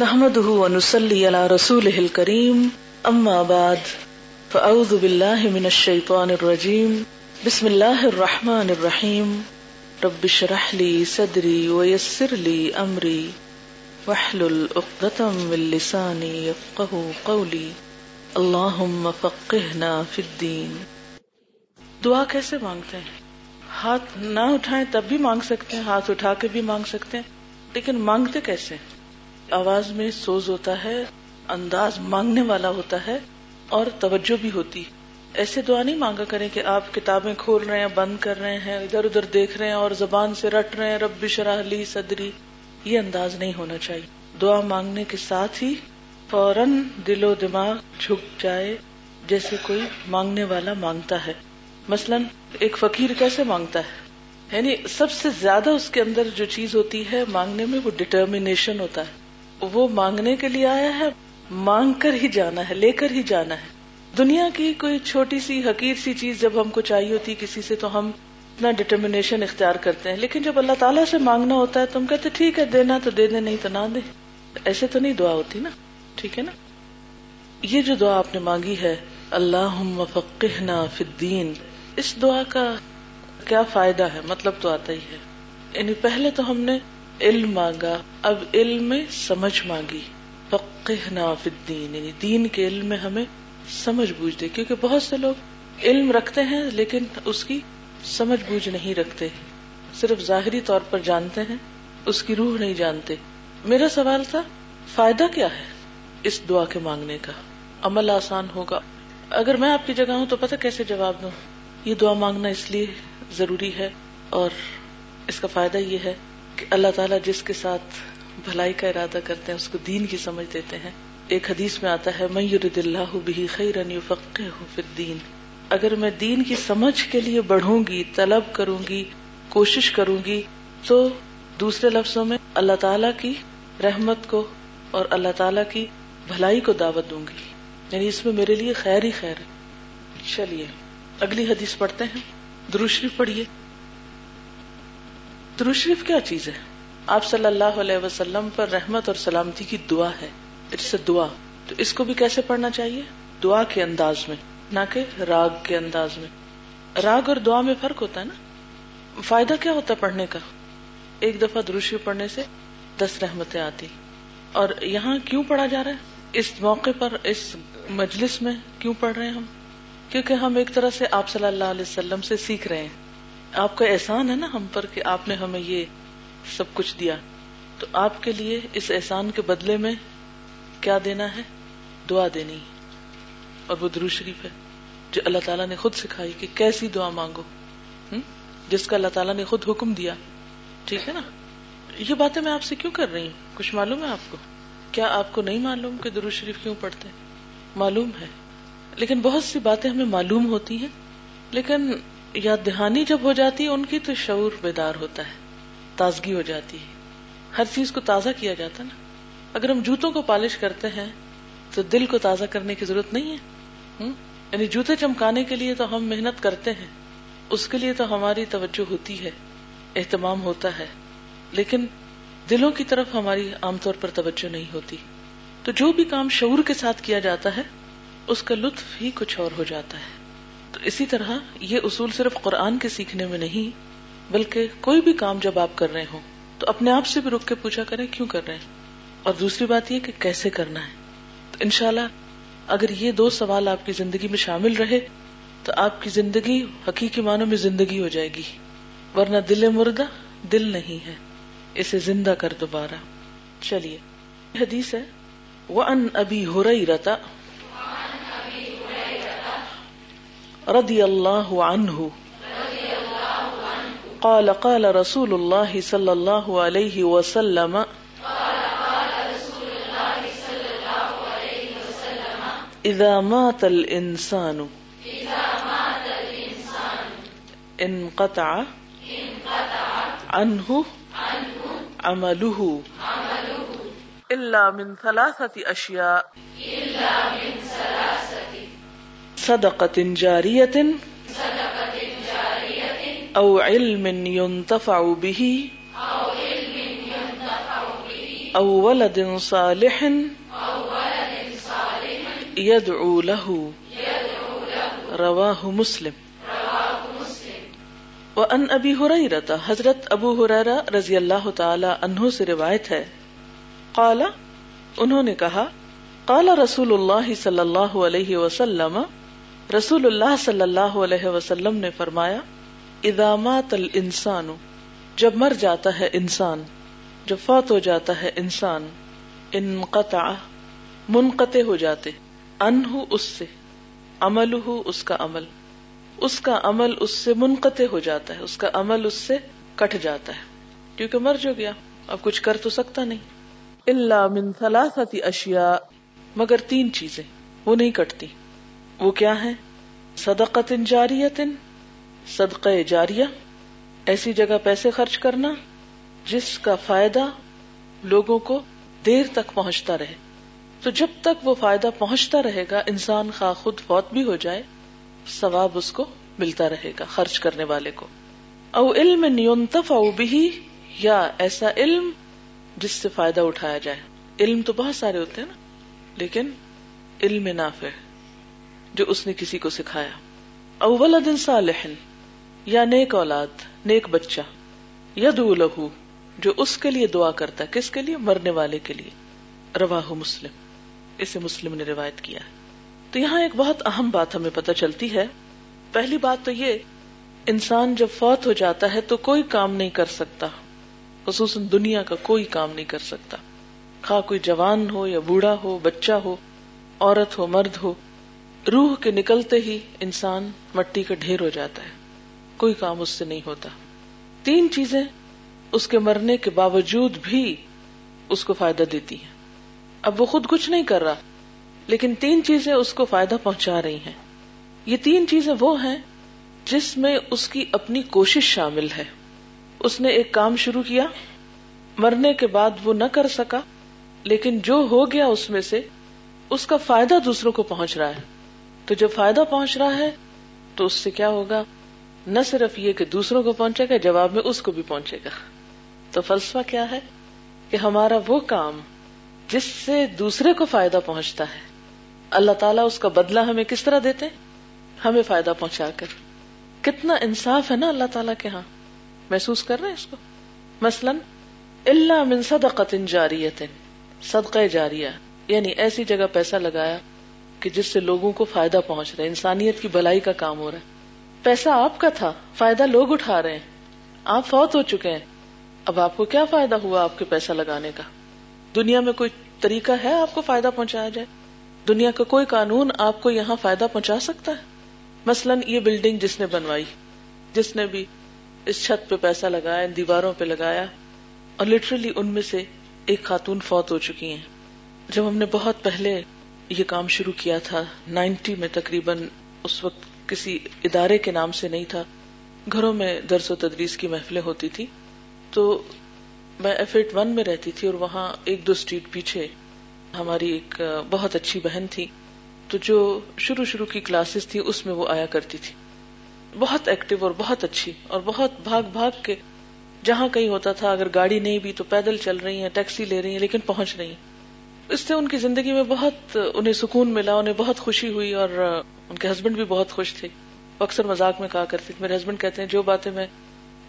نحمده ونصلي على رسوله الكريم، أما بعد، فأعوذ بالله من الشيطان الرجيم. بسم الله الرحمن الرحيم. رب اشرح لي صدري ويسر لي أمري. واحلل عقدة من لساني يفقه قولي. اللهم فقهنا في الدين. دعا کیسے مانگتے ہیں؟ ہاتھ نہ اٹھائیں تب بھی مانگ سکتے ہیں، ہاتھ اٹھا کے بھی مانگ سکتے ہیں، لیکن مانگتے کیسے ہیں؟ آواز میں سوز ہوتا ہے، انداز مانگنے والا ہوتا ہے اور توجہ بھی ہوتی۔ ایسے دعا نہیں مانگا کریں کہ آپ کتابیں کھول رہے ہیں، بند کر رہے ہیں، ادھر ادھر دیکھ رہے ہیں اور زبان سے رٹ رہے ہیں، رب شرح لی صدری۔ یہ انداز نہیں ہونا چاہیے۔ دعا مانگنے کے ساتھ ہی فوراً دل و دماغ جھک جائے، جیسے کوئی مانگنے والا مانگتا ہے۔ مثلا ایک فقیر کیسے مانگتا ہے؟ یعنی سب سے زیادہ اس کے اندر جو چیز ہوتی ہے مانگنے میں وہ ڈٹرمینیشن ہوتا ہے۔ وہ مانگنے کے لیے آیا ہے؟ مانگ کر ہی جانا ہے، لے کر ہی جانا ہے۔ دنیا کی کوئی چھوٹی سی، حقیر سی چیز جب ہم کو چاہیے ہوتی کسی سے تو ہم اتنا ڈٹرمنیشن اختیار کرتے ہیں۔ لیکن جب اللہ تعالیٰ سے مانگنا ہوتا ہے تو ہم کہتے ٹھیک ہے، دینا تو دے دے، نہیں تو نہ دے۔ ایسے تو نہیں دعا ہوتی نا؟ ٹھیک ہے نا؟ یہ جو دعا آپ نے مانگی ہے اللہ فقہنا فی الدین۔ اس دعا کا کیا فائدہ ہے؟ مطلب تو آتا ہی ہے۔ یعنی پہلے تو ہم نے علم مانگا، اب علم میں سمجھ مانگی۔ فقہنا فی الدین یعنی دین کے علم میں ہمیں سمجھ بوجھ دے، کیونکہ بہت سے لوگ علم رکھتے ہیں لیکن اس کی سمجھ بوجھ نہیں رکھتے۔ صرف ظاہری طور پر جانتے ہیں، اس کی روح نہیں جانتے۔ میرا سوال تھا، فائدہ کیا ہے اس دعا کے مانگنے کا؟ عمل آسان ہوگا۔ اگر میں آپ کی جگہ ہوں تو پتہ کیسے جواب دوں؟ یہ دعا مانگنا اس لیے ضروری ہے اور اس کا فائدہ یہ ہے کہ اللہ تعالیٰ جس کے ساتھ بھلائی کا ارادہ کرتے ہیں، اس کو دین کی سمجھ دیتے ہیں۔ ایک حدیث میں آتا ہے میں یرد اللہ بھی خیرن یفقہہ فی الدین اگر میں دین کی سمجھ کے لیے بڑھوں گی، طلب کروں گی، کوشش کروں گی، تو دوسرے لفظوں میں اللہ تعالیٰ کی رحمت کو اور اللہ تعالیٰ کی بھلائی کو دعوت دوں گی۔ یعنی اس میں میرے لیے خیر ہی خیر ہے۔ چلیے، اگلی حدیث پڑھتے ہیں۔ دروشری پڑھیے۔ درو شریف کیا چیز ہے؟ آپ صلی اللہ علیہ وسلم پر رحمت اور سلامتی کی دعا ہے۔ اٹس اے دعا۔ تو اس کو بھی کیسے پڑھنا چاہیے؟ دعا کے انداز میں، نہ کہ راگ کے انداز میں۔ راگ اور دعا میں فرق ہوتا ہے نا؟ فائدہ کیا ہوتا ہے پڑھنے کا؟ ایک دفعہ دروشی پڑھنے سے دس رحمتیں آتی۔ اور یہاں کیوں پڑھا جا رہا ہے؟ اس موقع پر، اس مجلس میں کیوں پڑھ رہے ہیں ہم؟ کیونکہ ہم ایک طرح سے آپ صلی اللہ علیہ وسلم سے سیکھ رہے ہیں۔ آپ کا احسان ہے نا ہم پر کہ آپ نے ہمیں یہ سب کچھ دیا۔ تو آپ کے لیے اس احسان کے بدلے میں کیا دینا ہے؟ دعا دینی۔ اور وہ درو شریف ہے جو اللہ تعالیٰ نے خود سکھائی کہ کیسی دعا مانگو۔ جس کا اللہ تعالیٰ نے خود حکم دیا۔ ٹھیک ہے نا؟ یہ باتیں میں آپ سے کیوں کر رہی ہوں؟ کچھ معلوم ہے آپ کو؟ کیا آپ کو نہیں معلوم کہ درو شریف کیوں پڑھتے معلوم ہے۔ لیکن بہت سی باتیں ہمیں معلوم ہوتی ہیں، لیکن یاد دہانی جب ہو جاتی ہے، ان کی تو شعور بیدار ہوتا ہے، تازگی ہو جاتی ہے۔ ہر چیز کو تازہ کیا جاتا نا۔ اگر ہم جوتوں کو پالش کرتے ہیں، تو دل کو تازہ کرنے کی ضرورت نہیں ہے۔ یعنی جوتے چمکانے کے لیے تو ہم محنت کرتے ہیں۔ اس کے لیے تو ہماری توجہ ہوتی ہے، اہتمام ہوتا ہے۔ لیکن دلوں کی طرف ہماری عام طور پر توجہ نہیں ہوتی۔ تو جو بھی کام شعور کے ساتھ کیا جاتا ہے، اس کا لطف ہی کچھ اور ہو جاتا ہے۔ تو اسی طرح یہ اصول صرف قرآن کے سیکھنے میں نہیں، بلکہ کوئی بھی کام جب آپ کر رہے ہوں، تو اپنے آپ سے بھی رک کے پوچھا کریں، کیوں کر رہے ہیں؟ اور دوسری بات یہ کہ کیسے کرنا ہے؟ تو انشاءاللہ اگر یہ دو سوال آپ کی زندگی میں شامل رہے، تو آپ کی زندگی حقیقی معنوں میں زندگی ہو جائے گی، ورنہ دل مردہ دل نہیں ہے۔ اسے زندہ کر دوبارہ۔ چلیے، حدیث ہے رضی اللہ عنہ قال قال رسول اللہ صلی اللہ علیہ وسلم اذا مات الانسان انقطع عنه عمله الا من ثلاثة اشیاء الا من صدقت جاریت او علم ينتفع به او ولد صالح يدعو له. رواہ مسلم. وان ابی ہریرہ حضرت ابو ہریرہ رضی اللہ تعالی عنہ سے روایت ہے. قال، انہوں نے کہا، قال رسول اللہ صلی اللہ علیہ وسلم رسول اللہ صلی اللہ علیہ وسلم نے فرمایا، اذا مات الانسان، جب مر جاتا ہے انسان، جب فوت ہو جاتا ہے انسان، انقطع، منقطع ہو جاتے انہ اس سے عمل اس کا عمل، اس کا عمل اس سے منقطع ہو جاتا ہے، اس کا عمل اس سے کٹ جاتا ہے، کیونکہ مر جو گیا، اب کچھ کر تو سکتا نہیں۔ اللہ من ثلاثت اشیاء، مگر تین چیزیں، وہ نہیں کٹتی۔ وہ کیا ہے صدقت جاریت صدقہ جاریہ، ایسی جگہ پیسے خرچ کرنا جس کا فائدہ لوگوں کو دیر تک پہنچتا رہے۔ تو جب تک وہ فائدہ پہنچتا رہے گا، انسان خواہ خود فوت بھی ہو جائے، ثواب اس کو ملتا رہے گا خرچ کرنے والے کو۔ او علم نیونتف او بھی یا ایسا علم جس سے فائدہ اٹھایا جائے۔ علم تو بہت سارے ہوتے ہیں نا، لیکن علم نافع جو اس نے کسی کو سکھایا۔ او ولد صالح یا نیک اولاد، نیک بچہ، یدعو لہو، جو اس کے لیے دعا کرتا ہے۔ کس کے لیے؟ مرنے والے کے لیے۔ رواہ مسلم۔ اسے مسلم نے روایت کیا ہے۔ تو یہاں ایک بہت اہم بات ہمیں پتہ چلتی ہے۔ پہلی بات تو یہ، انسان جب فوت ہو جاتا ہے تو کوئی کام نہیں کر سکتا۔ خصوصاً دنیا کا کوئی کام نہیں کر سکتا۔ خواہ کوئی جوان ہو یا بوڑھا ہو، بچہ ہو، عورت ہو، مرد ہو روح کے نکلتے ہی انسان مٹی کا ڈھیر ہو جاتا ہے۔ کوئی کام اس سے نہیں ہوتا۔ تین چیزیں اس کے مرنے کے باوجود بھی اس کو فائدہ دیتی ہیں۔ اب وہ خود کچھ نہیں کر رہا، لیکن تین چیزیں اس کو فائدہ پہنچا رہی ہیں۔ یہ تین چیزیں وہ ہیں جس میں اس کی اپنی کوشش شامل ہے۔ اس نے ایک کام شروع کیا، مرنے کے بعد وہ نہ کر سکا، لیکن جو ہو گیا اس میں سے، اس کا فائدہ دوسروں کو پہنچ رہا ہے۔ تو جب فائدہ پہنچ رہا ہے، تو اس سے کیا ہوگا؟ نہ صرف یہ کہ دوسروں کو پہنچے گا، جواب میں اس کو بھی پہنچے گا۔ تو فلسفہ کیا ہے؟ کہ ہمارا وہ کام جس سے دوسرے کو فائدہ پہنچتا ہے۔ اللہ تعالیٰ اس کا بدلہ ہمیں کس طرح دیتے ہمیں فائدہ پہنچا کر۔ کتنا انصاف ہے نا اللہ تعالیٰ کے ہاں؟ محسوس کر رہے ہیں اس کو؟ مثلاً اللہ من صدقت جاریت صدقہ جاریہ یعنی ایسی جگہ پیسہ لگایا کہ جس سے لوگوں کو فائدہ پہنچ رہا ہے، انسانیت کی بلائی کا کام ہو رہا ہے۔ پیسہ آپ کا تھا، فائدہ لوگ اٹھا رہے ہیں۔ آپ فوت ہو چکے ہیں۔ اب آپ کو کیا فائدہ ہوا آپ کے پیسہ لگانے کا؟ دنیا میں کوئی طریقہ ہے آپ کو فائدہ پہنچایا جائے؟ دنیا کا کوئی قانون آپ کو یہاں فائدہ پہنچا سکتا ہے؟ مثلاً یہ بلڈنگ جس نے بنوائی، جس نے بھی اس چھت پہ پیسہ لگایا دیواروں پہ لگایا، اور لٹرلی ان میں سے ایک خاتون فوت ہو چکی ہیں۔ جب ہم نے بہت پہلے یہ کام شروع کیا تھا۔ نائنٹی میں تقریباً اس وقت کسی ادارے کے نام سے نہیں تھا۔ گھروں میں درس و تدریس کی محفلیں ہوتی تھی تو میں ایف ایٹ ون میں رہتی تھی اور وہاں ایک دو اسٹریٹ پیچھے ہماری ایک بہت اچھی بہن تھی۔ تو جو شروع شروع کی کلاسز تھی اس میں وہ آیا کرتی تھی۔ بہت ایکٹیو اور بہت اچھی اور بہت بھاگ بھاگ کے جہاں کہیں ہوتا تھا، اگر گاڑی نہیں بھی تو پیدل چل رہی ہیں، ٹیکسی لے رہی ہیں، لیکن پہنچ رہی ہیں۔ اس سے ان کی زندگی میں بہت انہیں سکون ملا، انہیں بہت خوشی ہوئی اور ان کے ہسبینڈ بھی بہت خوش تھے۔ اکثر مذاق میں کہا کرتے میرے ہسبینڈ کہتے ہیں، جو باتیں میں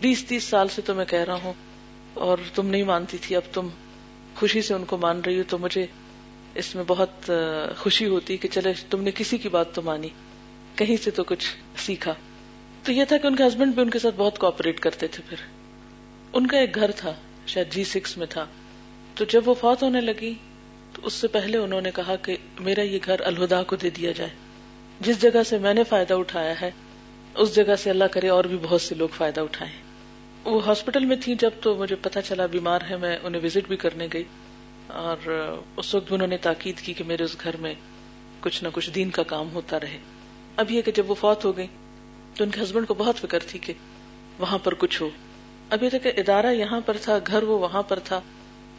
بیس تیس سال سے تمہیں کہہ رہا ہوں اور تم نہیں مانتی تھی، اب تم خوشی سے ان کو مان رہی ہو تو مجھے اس میں بہت خوشی ہوتی کہ چلے، تم نے کسی کی بات تو مانی، کہیں سے تو کچھ سیکھا۔ تو یہ تھا کہ ان کے ہسبینڈ بھی ان کے ساتھ بہت کوپریٹ کرتے تھے پھر۔ ان کا ایک گھر تھا، شاید جی سکس میں تھا۔ تو جب وہ فوت ہونے لگی اس سے پہلے انہوں نے کہا کہ میرا یہ گھر الہدا کو دے دیا جائے۔ جس جگہ سے میں نے فائدہ اٹھایا ہے، اس جگہ سے اللہ کرے اور بھی بہت سے لوگ فائدہ اٹھائے وہ ہاسپٹل میں تھی جب تو مجھے پتا چلا بیمار ہے، میں انہیں وزٹ بھی کرنے گئی۔ اور اس وقت بھی انہوں نے تاکید کی کہ میرے اس گھر میں کچھ نہ کچھ دین کا کام ہوتا رہے۔ اب یہ کہ جب وہ فوت ہو گئی تو ان کے ہسبینڈ کو بہت فکر تھی کہ وہاں پر کچھ ہو۔ ابھی تک ادارہ یہاں پر تھا، گھر وہ وہاں پر تھا۔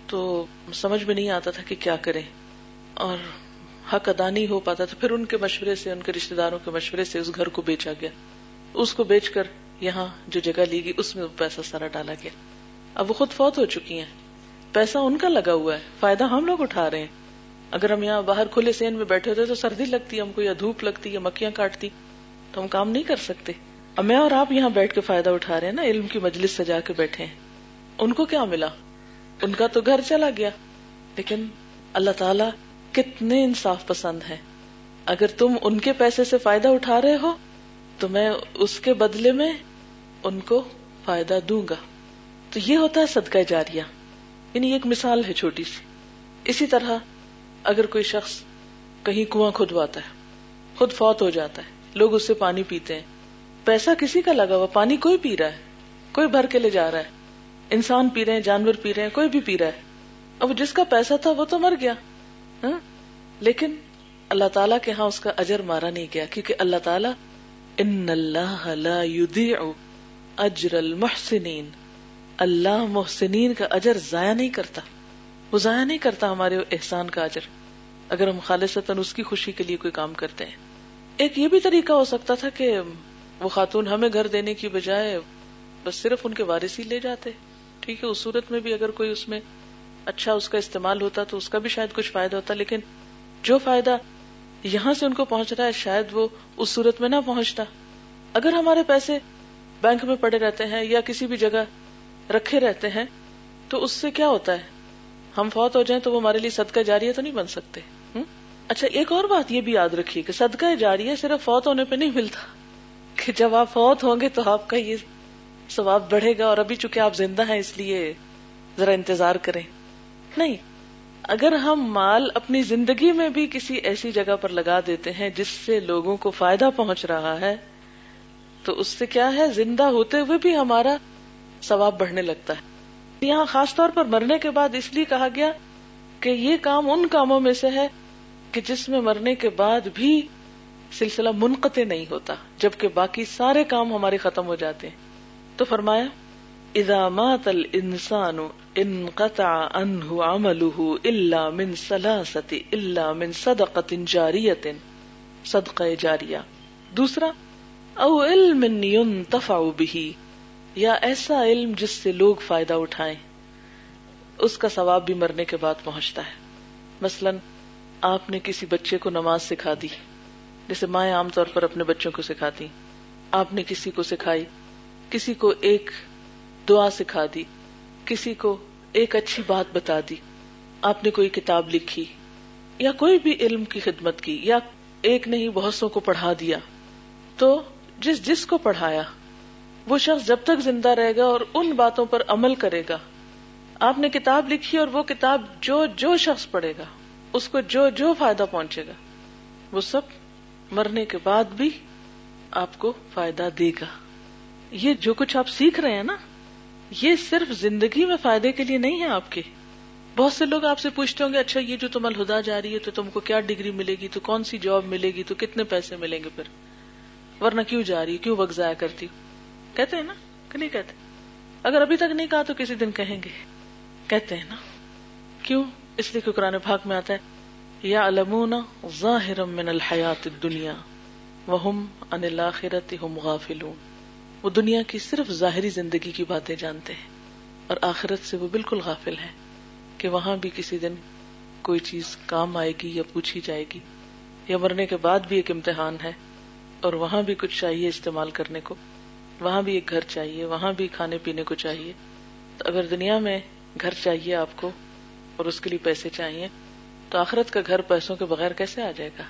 تو سمجھ میں نہیں آتا تھا کہ کیا کریں اور حق ادا نہیں ہو پاتا تو پھر ان کے مشورے سے، ان کے رشتے داروں کے مشورے سے اس گھر کو بیچا گیا۔ اس کو بیچ کر یہاں جو جگہ لی گئی، اس میں پیسہ سارا ڈالا گیا۔ اب وہ خود فوت ہو چکی ہیں۔ پیسہ ان کا لگا ہوا ہے۔ فائدہ ہم لوگ اٹھا رہے ہیں۔ اگر ہم یہاں باہر کھلے سین میں بیٹھے ہوتے تو سردی لگتی، ہم کو یا دھوپ لگتی یا مکھیاں کاٹتی۔ تو ہم کام نہیں کر سکتے۔ اب میں اور آپ یہاں بیٹھ کے فائدہ اٹھا رہے ہیں نا۔ علم کی مجلس سجا کے بیٹھے ہیں۔ ان کو کیا ملا؟ ان کا تو گھر چلا گیا۔ لیکن اللہ تعالی کتنے انصاف پسند ہے اگر تم ان کے پیسے سے فائدہ اٹھا رہے ہو، تو میں اس کے بدلے میں ان کو فائدہ دوں گا۔ تو یہ ہوتا ہے صدقہ جاریہ۔ یعنی ایک مثال ہے چھوٹی سی۔ اسی طرح اگر کوئی شخص کہیں کنواں کھدواتا ہے، خود فوت ہو جاتا ہے، لوگ اس سے پانی پیتے ہیں، پیسہ کسی کا لگا ہوا، پانی کوئی پی رہا ہے، کوئی بھر کے لے جا رہا ہے انسان پی رہے ہیں، جانور پی رہے ہیں، کوئی بھی پی رہا ہے۔ اب جس کا پیسہ تھا وہ تو مر گیا۔ ہاں؟ لیکن اللہ تعالیٰ کے ہاں اس کا اجر مارا نہیں گیا، کیونکہ اللہ تعالیٰ ان اللہ لا اجر المحسنین۔ اللہ محسنین کا اجر ضائع نہیں کرتا۔ وہ ضائع نہیں کرتا ہمارے احسان کا اجر۔ اگر ہم خالص اس کی خوشی کے لیے کوئی کام کرتے ہیں۔ ایک یہ بھی طریقہ ہو سکتا تھا کہ وہ خاتون ہمیں گھر دینے کی بجائے بس صرف ان کے وارث ہی لے جاتے۔ ٹھیک ہے، اس صورت میں بھی اگر کوئی اس میں اچھا اس کا استعمال ہوتا تو اس کا بھی شاید کچھ فائدہ ہوتا، لیکن جو فائدہ یہاں سے ان کو پہنچ رہا ہے، شاید وہ اس صورت میں نہ پہنچتا۔ اگر ہمارے پیسے بینک میں پڑے رہتے ہیں یا کسی بھی جگہ رکھے رہتے ہیں، تو اس سے کیا ہوتا ہے؟ ہم فوت ہو جائیں تو وہ ہمارے لیے صدقہ جاریہ تو نہیں بن سکتے۔ اچھا ایک اور بات یہ بھی یاد رکھیے کہ صدقہ جاریہ صرف فوت ہونے پہ نہیں ملتا۔ کہ جب آپ فوت ہوں گے تو آپ کا یہ ثواب بڑھے گا اور ابھی چونکہ آپ زندہ ہیں اس لیے ذرا انتظار کریں۔ نہیں، اگر ہم مال اپنی زندگی میں بھی کسی ایسی جگہ پر لگا دیتے ہیں جس سے لوگوں کو فائدہ پہنچ رہا ہے، تو اس سے کیا ہے؟ زندہ ہوتے ہوئے بھی ہمارا ثواب بڑھنے لگتا ہے۔ یہاں خاص طور پر مرنے کے بعد اس لیے کہا گیا کہ یہ کام ان کاموں میں سے ہے کہ جس میں مرنے کے بعد بھی سلسلہ منقطع نہیں ہوتا، جبکہ باقی سارے کام ہمارے ختم ہو جاتے ہیں۔ تو فرمایا، اذا مات الانسان انقطع عنه عمله الا من ثلاثه الا من صدقه جاريه صدقہ جاریہ. دوسرا، او علم ينتفع به یا ایسا علم جس سے لوگ فائدہ اٹھائیں؟ اس کا ثواب بھی مرنے کے بعد پہنچتا ہے۔ مثلا، آپ نے کسی بچے کو نماز سکھا دی جیسے مائیں عام طور پر اپنے بچوں کو سکھاتی، آپ نے کسی کو سکھائی کسی کو ایک دعا سکھا دی، کسی کو ایک اچھی بات بتا دی۔ آپ نے کوئی کتاب لکھی، یا کوئی بھی علم کی خدمت کی، یا ایک نہیں، بہت سو کو پڑھا دیا۔ تو جس جس کو پڑھایا، وہ شخص جب تک زندہ رہے گا اور ان باتوں پر عمل کرے گا۔ آپ نے کتاب لکھی اور وہ کتاب جو جو شخص پڑھے گا، اس کو جو جو فائدہ پہنچے گا، وہ سب مرنے کے بعد بھی آپ کو فائدہ دے گا۔ یہ جو کچھ آپ سیکھ رہے ہیں نا، یہ صرف زندگی میں فائدے کے لیے نہیں ہے آپ کے۔ بہت سے لوگ آپ سے پوچھتے ہوں گے اچھا یہ جو تم الہدا جا رہی ہے تو تم کو کیا ڈگری ملے گی؟ تو کون سی جاب ملے گی؟ تو کتنے پیسے ملیں گے پھر؟ ورنہ کیوں جا رہی کیوں وقت ضائع کرتی؟ کہتے ہیں نا، کہ نہیں کہتے؟ اگر ابھی تک نہیں کہا تو کسی دن کہیں گے۔ کہتے ہیں نا۔ کیوں؟ اس لیے کہ قرآن بھاگ میں آتا ہے یا المون ظاہر من الحیات دنیا وہم ان الاخرت ہم غافلون۔ وہ دنیا کی صرف ظاہری زندگی کی باتیں جانتے ہیں اور آخرت سے وہ بالکل غافل ہے کہ وہاں بھی کسی دن کوئی چیز کام آئے گی یا پوچھی جائے گی یا مرنے کے بعد بھی ایک امتحان ہے اور وہاں بھی کچھ چاہیے استعمال کرنے کو، وہاں بھی ایک گھر چاہیے، وہاں بھی کھانے پینے کو چاہیے۔ تو اگر دنیا میں گھر چاہیے آپ کو اور اس کے لیے پیسے چاہیے، تو آخرت کا گھر پیسوں کے بغیر کیسے آ جائے گا؟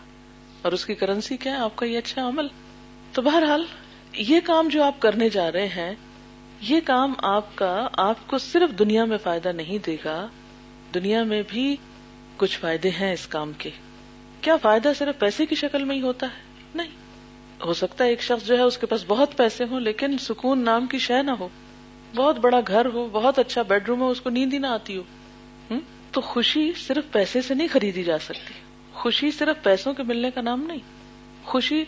اور اس کی کرنسی کیا ہے آپ کا یہ اچھا عمل؟ تو بہرحال یہ کام جو آپ کرنے جا رہے ہیں، یہ کام آپ کا، آپ کو صرف دنیا میں فائدہ نہیں دے گا، دنیا میں بھی کچھ فائدے ہیں اس کام کے۔ کیا فائدہ صرف پیسے کی شکل میں ہی ہوتا ہے؟ نہیں۔ ہو سکتا ہے ایک شخص جو ہے اس کے پاس بہت پیسے ہوں، لیکن سکون نام کی شے نہ ہو۔ بہت بڑا گھر ہو، بہت اچھا بیڈ روم ہو، اس کو نیند ہی نہ آتی ہو۔ تو خوشی صرف پیسے سے نہیں خریدی جا سکتی۔ خوشی صرف پیسوں کے ملنے کا نام نہیں۔ خوشی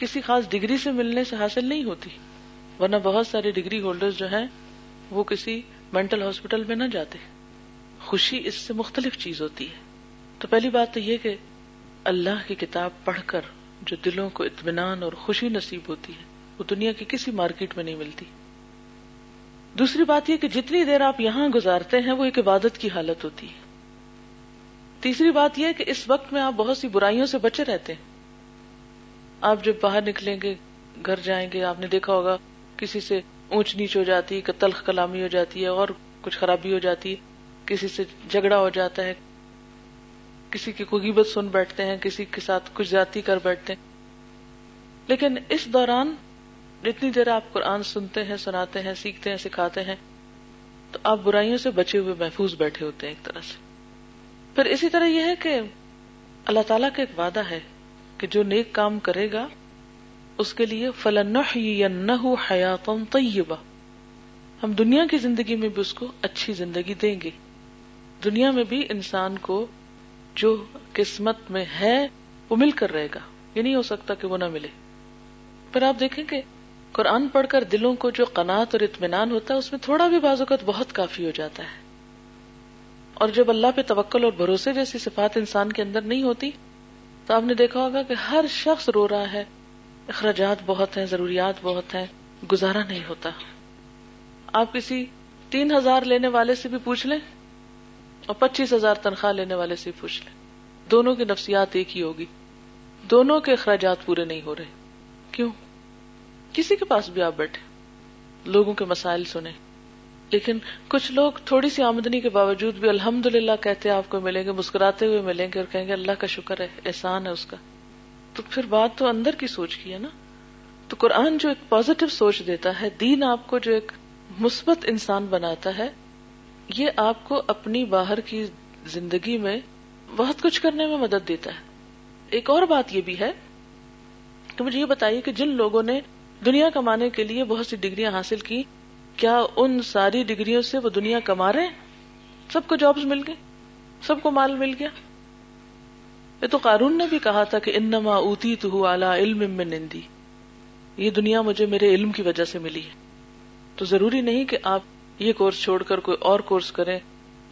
کسی خاص ڈگری سے ملنے سے حاصل نہیں ہوتی، ورنہ بہت سارے ڈگری ہولڈر جو ہیں، وہ کسی مینٹل ہاسپٹل میں نہ جاتے۔ خوشی اس سے مختلف چیز ہوتی ہے۔ تو پہلی بات تو یہ کہ اللہ کی کتاب پڑھ کر جو دلوں کو اطمینان اور خوشی نصیب ہوتی ہے، وہ دنیا کی کسی مارکیٹ میں نہیں ملتی۔ دوسری بات یہ کہ جتنی دیر آپ یہاں گزارتے ہیں، وہ ایک عبادت کی حالت ہوتی ہے۔ تیسری بات یہ کہ اس وقت میں آپ بہت سی برائیوں سے بچے رہتے ہیں۔ آپ جب باہر نکلیں گے، گھر جائیں گے، آپ نے دیکھا ہوگا، کسی سے اونچ نیچ ہو جاتی ہے تلخ کلامی ہو جاتی ہے اور کچھ خرابی ہو جاتی ہے، کسی سے جھگڑا ہو جاتا ہے، کسی کی کوئی سن بیٹھتے ہیں، کسی کے ساتھ کچھ جاتی کر بیٹھتے ہیں۔ لیکن اس دوران جتنی دیر آپ قرآن سنتے ہیں، سناتے ہیں، سیکھتے ہیں، سکھاتے ہیں، تو آپ برائیوں سے بچے ہوئے محفوظ بیٹھے ہوتے ہیں ایک طرح سے۔ پھر اسی طرح یہ ہے کہ اللہ تعالیٰ کا ایک وعدہ ہے۔ کہ جو نیک کام کرے گا، اس کے لیے فلن حیات طیبہ ہم دنیا کی زندگی میں بھی اس کو اچھی زندگی دیں گے۔ دنیا میں بھی انسان کو جو قسمت میں ہے، وہ مل کر رہے گا۔ یہ نہیں ہو سکتا کہ وہ نہ ملے۔ پھر آپ دیکھیں کہ قرآن پڑھ کر دلوں کو جو قناط اور اطمینان ہوتا ہے، اس میں تھوڑا بھی بازوقت بہت کافی ہو جاتا ہے۔ اور جب اللہ پہ توکل اور بھروسے جیسی صفات انسان کے اندر نہیں ہوتی تو آپ نے دیکھا ہوگا کہ ہر شخص رو رہا ہے۔ اخراجات بہت ہیں، ضروریات بہت ہیں، گزارا نہیں ہوتا۔ آپ کسی تین ہزار لینے والے سے بھی پوچھ لیں اور پچیس ہزار تنخواہ لینے والے سے بھی پوچھ لیں۔ دونوں کی نفسیات ایک ہی ہوگی۔ دونوں کے اخراجات پورے نہیں ہو رہے۔ کیوں؟ کسی کے پاس بھی آپ بیٹھے، لوگوں کے مسائل سنیں۔ لیکن کچھ لوگ تھوڑی سی آمدنی کے باوجود بھی الحمد للہ کہتے آپ کو ملیں گے، مسکراتے ہوئے ملیں گے اور کہیں گے اللہ کا شکر ہے، احسان ہے اس کا۔ تو پھر بات تو اندر کی سوچ کی ہے نا۔ تو قرآن جو ایک پازیٹو سوچ دیتا ہے، دین آپ کو جو ایک مثبت انسان بناتا ہے، یہ آپ کو اپنی باہر کی زندگی میں بہت کچھ کرنے میں مدد دیتا ہے۔ ایک اور بات یہ بھی ہے کہ مجھے یہ بتائیے کہ جن لوگوں نے دنیا کمانے کے لیے بہت سی ڈگریاں حاصل کی کیا ان ساری ڈگریوں سے وہ دنیا کما رہے ہیں؟ سب کو جابس مل گئے، سب کو مال مل گیا۔ یہ تو قارون نے بھی کہا تھا کہ انما اوتی تو علم میں نندی یہ دنیا مجھے میرے علم کی وجہ سے ملی ہے۔ تو ضروری نہیں کہ آپ یہ کورس چھوڑ کر کوئی اور کورس کریں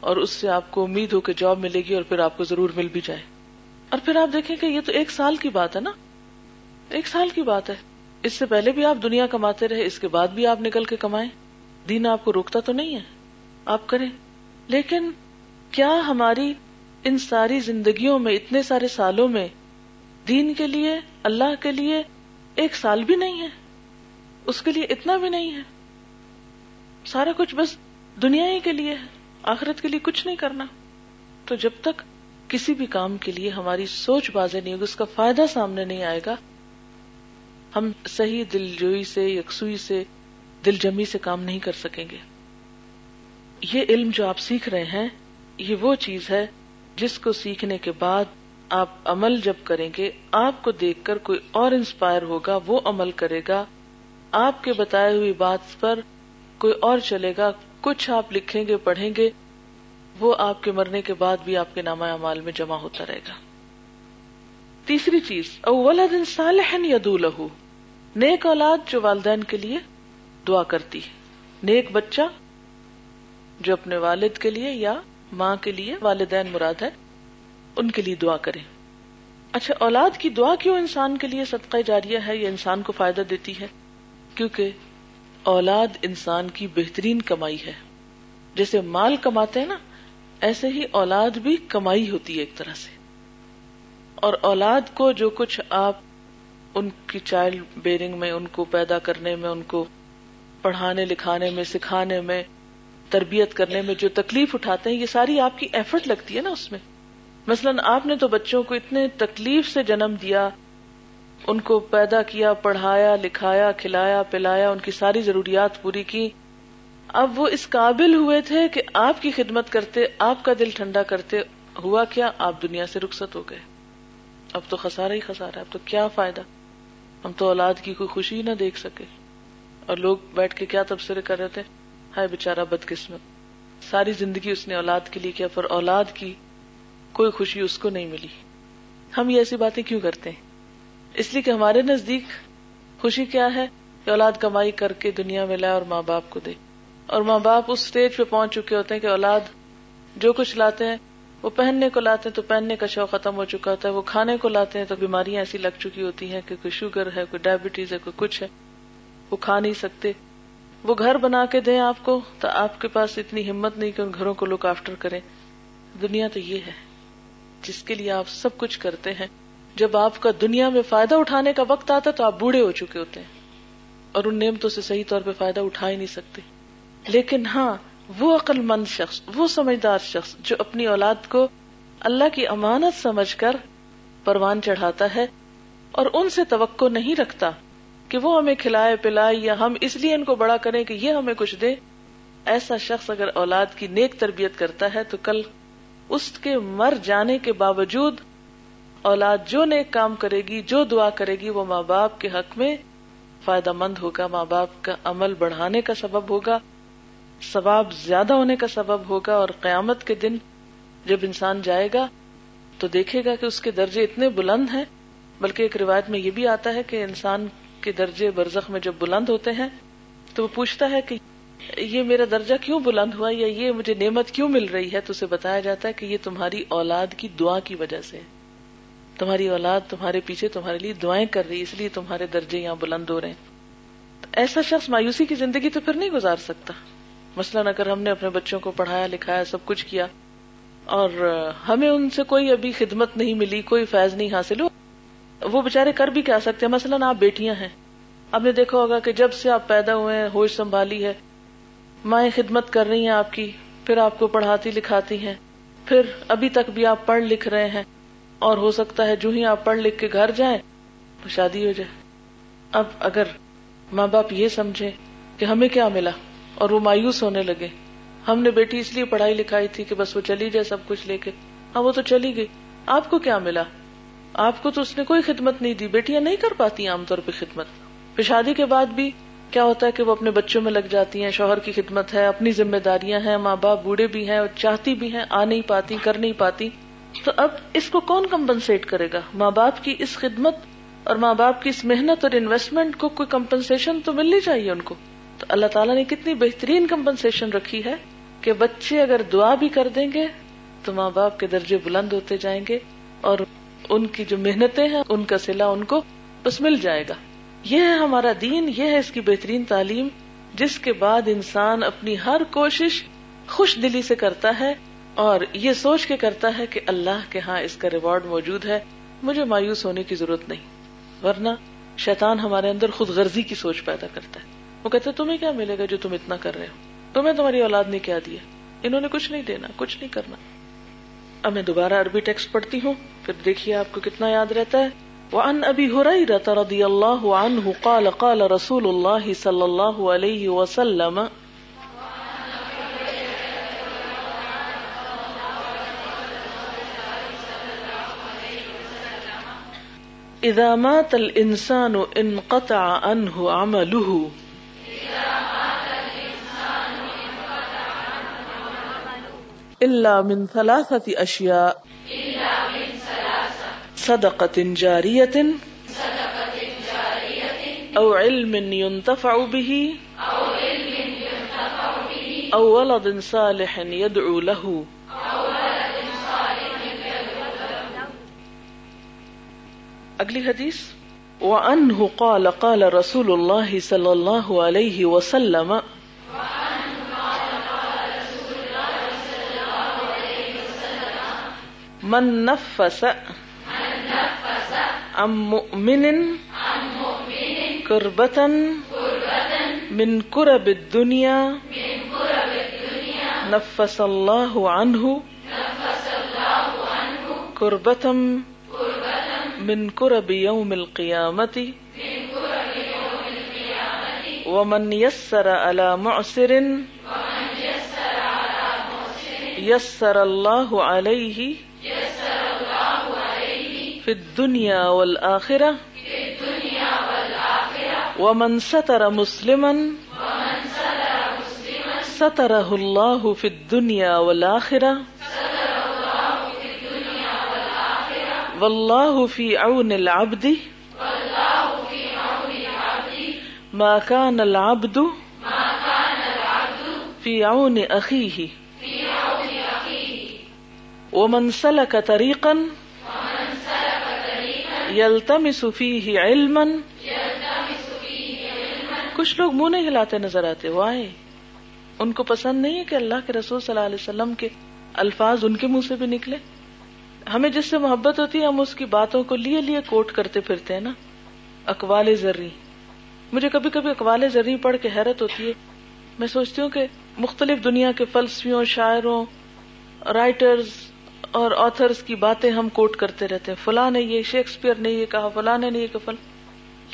اور اس سے آپ کو امید ہو کہ جاب ملے گی اور پھر آپ کو ضرور مل بھی جائے۔ اور پھر آپ دیکھیں کہ یہ تو ایک سال کی بات ہے نا؟ ایک سال کی بات ہے۔ اس سے پہلے بھی آپ دنیا کماتے رہے، اس کے بعد بھی آپ نکل کے کمائیں۔ دین آپ کو روکتا تو نہیں ہے؟ آپ کریں۔ لیکن کیا ہماری ان ساری زندگیوں میں، اتنے سارے سالوں میں دین کے لیے، اللہ کے لیے ایک سال بھی نہیں ہے؟ اس کے لیے اتنا بھی نہیں ہے؟ سارا کچھ بس دنیا ہی کے لیے ہے، آخرت کے لیے کچھ نہیں کرنا۔ تو جب تک کسی بھی کام کے لیے ہماری سوچ بازے نہیں ہوگی، اس کا فائدہ سامنے نہیں آئے گا، ہم صحیح دل جوئی سے، یکسوئی سے دل جمی سے کام نہیں کر سکیں گے۔ یہ علم جو آپ سیکھ رہے ہیں، یہ وہ چیز ہے جس کو سیکھنے کے بعد آپ عمل جب کریں گے، آپ کو دیکھ کر کوئی اور انسپائر ہوگا، وہ عمل کرے گا۔ آپ کے بتائے ہوئی بات پر کوئی اور چلے گا، کچھ آپ لکھیں گے، پڑھیں گے، وہ آپ کے مرنے کے بعد بھی آپ کے نامہ اعمال میں جمع ہوتا رہے گا۔ تیسری چیز اول دن صالح یدو لہو نیک اولاد جو والدین کے لیے دعا کرتی نیک بچہ جو اپنے والد کے لیے یا ماں کے لیے والدین مراد ہے، ان کے لیے دعا کرے۔ اچھا اولاد کی دعا کیوں انسان کے لیے صدقہ جاریہ ہے یا انسان کو فائدہ دیتی ہے؟ کیونکہ اولاد انسان کی بہترین کمائی ہے۔ جیسے مال کماتے ہیں نا، ایسے ہی اولاد بھی کمائی ہوتی ہے ایک طرح سے۔ اور اولاد کو جو کچھ آپ، ان کی چائلڈ بیئرنگ میں، ان کو پیدا کرنے میں، ان کو پڑھانے، لکھانے میں، سکھانے میں، تربیت کرنے میں جو تکلیف اٹھاتے ہیں، یہ ساری آپ کی ایفرٹ لگتی ہے نا اس میں۔ مثلاً آپ نے تو بچوں کو اتنے تکلیف سے جنم دیا، ان کو پیدا کیا، پڑھایا، لکھایا، کھلایا، پلایا، ان کی ساری ضروریات پوری کی۔ اب وہ اس قابل ہوئے تھے کہ آپ کی خدمت کرتے، آپ کا دل ٹھنڈا کرتے، ہوا کیا، آپ دنیا سے رخصت ہو گئے۔ اب تو خسارا ہی خسارا اب تو کیا فائدہ۔ ہم تو اولاد کی کوئی خوشی نہ دیکھ سکے۔ اور لوگ بیٹھ کے کیا تبصرے کر رہے تھے؟ ہائے بےچارا بد قسمت ساری زندگی اس نے اولاد کے لیے کیا، پر اولاد کی کوئی خوشی اس کو نہیں ملی۔ ہم یہ ایسی باتیں کیوں کرتے ہیں؟ اس لیے کہ ہمارے نزدیک خوشی کیا ہے؟ کہ اولاد کمائی کر کے دنیا میں لائے اور ماں باپ کو دے۔ اور ماں باپ اس اسٹیج پہ پہنچ چکے ہوتے ہیں کہ اولاد جو کچھ لاتے ہیں، وہ پہننے کو لاتے ہیں تو پہننے کا شوق ختم ہو چکا ہوتا ہے۔ وہ کھانے کو لاتے ہیں تو بیماریاں ایسی لگ چکی ہوتی ہیں کہ کوئی شوگر ہے، کوئی ڈائبٹیز ہے، کوئی کچھ ہے۔ وہ کھا نہیں سکتے۔ وہ گھر بنا کے دیں آپ کو، تو آپ کے پاس اتنی ہمت نہیں کہ ان گھروں کو لک آفٹر کریں۔ دنیا تو یہ ہے، جس کے لیے آپ سب کچھ کرتے ہیں۔ جب آپ کا دنیا میں فائدہ اٹھانے کا وقت آتا تو آپ بوڑھے ہو چکے ہوتے ہیں۔ اور ان نعمتوں سے صحیح طور پہ فائدہ اٹھا ہی نہیں سکتے۔ لیکن ہاں وہ عقل مند شخص، وہ سمجھدار شخص جو اپنی اولاد کو اللہ کی امانت سمجھ کر پروان چڑھاتا ہے اور ان سے توقع نہیں رکھتا۔ کہ وہ ہمیں کھلائے پلائے یا ہم اس لیے ان کو بڑا کریں کہ یہ ہمیں کچھ دے۔ ایسا شخص اگر اولاد کی نیک تربیت کرتا ہے تو کل اس کے مر جانے کے باوجود اولاد جو نیک کام کرے گی، جو دعا کرے گی، وہ ماں باپ کے حق میں فائدہ مند ہوگا۔ ماں باپ کا عمل بڑھانے کا سبب ہوگا، ثواب زیادہ ہونے کا سبب ہوگا اور قیامت کے دن جب انسان جائے گا تو دیکھے گا کہ اس کے درجے اتنے بلند ہیں۔ بلکہ ایک روایت میں یہ بھی آتا ہے کہ انسان کے درجے برزخ میں جب بلند ہوتے ہیں، تو وہ پوچھتا ہے کہ یہ میرا درجہ کیوں بلند ہوا یا یہ مجھے نعمت کیوں مل رہی ہے؟ تو اسے بتایا جاتا ہے کہ یہ تمہاری اولاد کی دعا کی وجہ سے تمہاری اولاد تمہارے پیچھے تمہارے لیے دعائیں کر رہی اس لیے تمہارے درجے یہاں بلند ہو رہے ہیں۔ ایسا شخص مایوسی کی زندگی تو پھر نہیں گزار سکتا۔ مثلاً اگر ہم نے اپنے بچوں کو پڑھایا، لکھایا، سب کچھ کیا اور ہمیں ان سے کوئی ابھی خدمت نہیں ملی، کوئی فیض نہیں حاصل ہو وہ بےچارے کر بھی کیا سکتے ہیں؟ مثلاً آپ بیٹیاں ہیں۔ آپ نے دیکھا ہوگا کہ جب سے آپ پیدا ہوئے ہیں، ہوش سنبھالی ہے۔ مائیں خدمت کر رہی ہیں آپ کی، پھر آپ کو پڑھاتی لکھاتی ہیں۔ پھر ابھی تک بھی آپ پڑھ لکھ رہے ہیں۔ اور ہو سکتا ہے جو ہی آپ پڑھ لکھ کے گھر جائیں تو شادی ہو جائے۔ اب اگر ماں باپ یہ سمجھے کہ ہمیں کیا ملا اور وہ مایوس ہونے لگے۔ ہم نے بیٹی اس لیے پڑھائی لکھائی تھی کہ بس وہ چلی جائے سب کچھ لے کے۔ ہاں وہ تو چلی گئی۔ آپ کو کیا ملا؟ آپ کو تو اس نے کوئی خدمت نہیں دی، بیٹیاں نہیں کر پاتی عام طور پہ خدمت۔ پھر شادی کے بعد بھی کیا ہوتا ہے کہ وہ اپنے بچوں میں لگ جاتی ہیں، شوہر کی خدمت ہے، اپنی ذمہ داریاں ہیں ماں باپ بوڑھے بھی ہیں اور چاہتی بھی ہیں، آ نہیں پاتی، کر نہیں پاتی۔ تو اب اس کو کون کمپنسیٹ کرے گا؟ ماں باپ کی اس خدمت اور ماں باپ کی اس محنت اور انویسٹمنٹ کو کوئی کمپنسیشن تو ملنی چاہیے ان کو۔ تو اللہ تعالیٰ نے کتنی بہترین کمپنسیشن رکھی ہے کہ بچے اگر دعا بھی کر دیں گے تو ماں باپ کے درجے بلند ہوتے جائیں گے اور ان کی جو محنتیں ہیں، ان کا سلا ان کو بس مل جائے گا۔ یہ ہے ہمارا دین، یہ ہے اس کی بہترین تعلیم، جس کے بعد انسان اپنی ہر کوشش خوش دلی سے کرتا ہے اور یہ سوچ کے کرتا ہے کہ اللہ کے ہاں اس کا ریوارڈ موجود ہے۔ مجھے مایوس ہونے کی ضرورت نہیں، ورنہ شیطان ہمارے اندر خود غرضی کی سوچ پیدا کرتا ہے۔ وہ کہتے تمہیں کیا ملے گا جو تم اتنا کر رہے ہو؟ تمہیں تمہاری اولاد نے کیا دیا؟ انہوں نے کچھ نہیں دینا، کچھ نہیں کرنا۔ اب میں دوبارہ عربی ٹیکسٹ پڑھتی ہوں۔ پھر دیکھیے آپ کو کتنا یاد رہتا ہے۔ وعن ابي هريره رضي الله عنه قال قال رسول الله صلى الله عليه وسلم اذا مات الانسان انقطع عنه عمله الا من ثلاثه اشياء صدقة جارية. أو علم ينتفع به. أو ولد صالح يدعو له. اگلی حدیث وعنه قال قال رسول الله صلى الله عليه وسلم. من نفس ام مؤمن کربتا من کرب الدنیا نفس اللہ عنہ کربتا من کرب یوم القیامت ومن يسر على معسر يسر الله عليه في الدنيا والآخرة ومن ستر مسلما ستره الله في الدنيا والآخرة والله في عون العبد. ما كان العبد في عون أخيه ومن سلك طريقا يلتمس فيه علما کچھ لوگ منہ نہیں ہلاتے نظر آتے وہ آئے ان کو پسند نہیں ہے کہ اللہ کے رسول صلی اللہ علیہ وسلم کے الفاظ ان کے منہ سے بھی نکلے؟ ہمیں جس سے محبت ہوتی ہے ہم اس کی باتوں کو لیے لیے کوٹ کرتے پھرتے ہیں نا؟ اقوال زرری مجھے کبھی کبھی اقوال زرری پڑھ کے حیرت ہوتی ہے۔ میں سوچتی ہوں کہ مختلف دنیا کے فلسفیوں شاعروں رائٹرز اور آتھرز کی باتیں ہم کوٹ کرتے رہتے ہیں۔ فلاں نے یہ شیکسپیئر نے یہ کہا، فلاں نے یہ کہ فل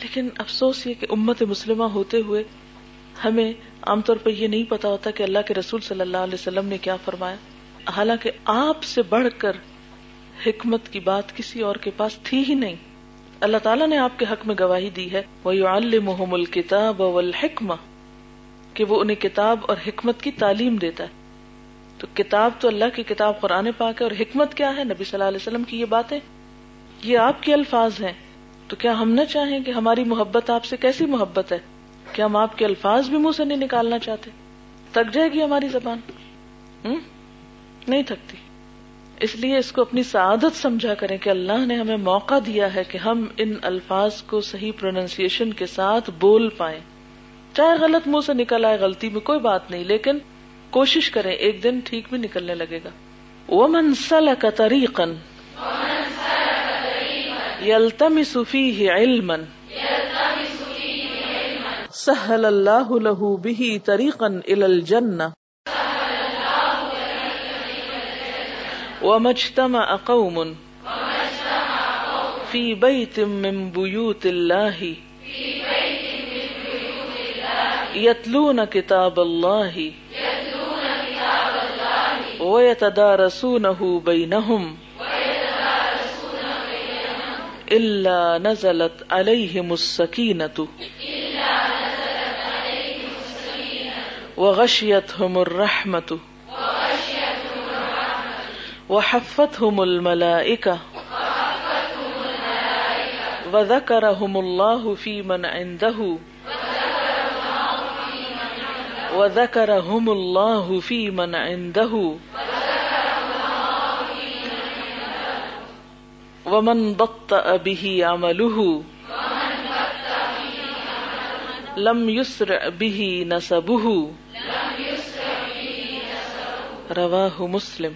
لیکن افسوس یہ کہ امت مسلمہ ہوتے ہوئے ہمیں عام طور پر یہ نہیں پتا ہوتا کہ اللہ کے رسول صلی اللہ علیہ وسلم نے کیا فرمایا۔ حالانکہ آپ سے بڑھ کر حکمت کی بات کسی اور کے پاس تھی ہی نہیں۔ اللہ تعالیٰ نے آپ کے حق میں گواہی دی ہے۔ وہ الم الکتاب والحکمہ کہ وہ انہیں کتاب اور حکمت کی تعلیم دیتا ہے۔ تو کتاب تو اللہ کی کتاب قرآن پاک ہے اور حکمت کیا ہے؟ نبی صلی اللہ علیہ وسلم کی یہ باتیں۔ یہ آپ کے الفاظ ہیں۔ تو کیا ہم نہ چاہیں کہ ہماری محبت آپ سے کیسی محبت ہے؟ کیا ہم آپ کے الفاظ بھی منہ سے نہیں نکالنا چاہتے؟ تک جائے گی ہماری زبان۔ ہم؟ نہیں تھکتی۔ اس لیے اس کو اپنی سعادت سمجھا کریں کہ اللہ نے ہمیں موقع دیا ہے کہ ہم ان الفاظ کو صحیح پروننسیشن کے ساتھ بول پائیں۔ چاہے غلط منہ سے نکل آئے، غلطی میں کوئی بات نہیں، لیکن کوشش کریں ایک دن ٹھیک بھی نکلنے لگے گا۔ وہ منسل کا طریقن یلتمس فیہ علما سہل اللہ له به طریقا الى الجنہ ومجتمع قوم في بيت من بيوت الله يتلون كتاب الله ويتدارسونه بينهم إلا نزلت عليهم السكينة وغشيتهم الرحمة وحفتهم الملائكة وذكرهم الله في من عنده وذكرهم الله في من عنده. ومن بطأ به عمله. لم يسرع به نسبه. رواہ مسلم.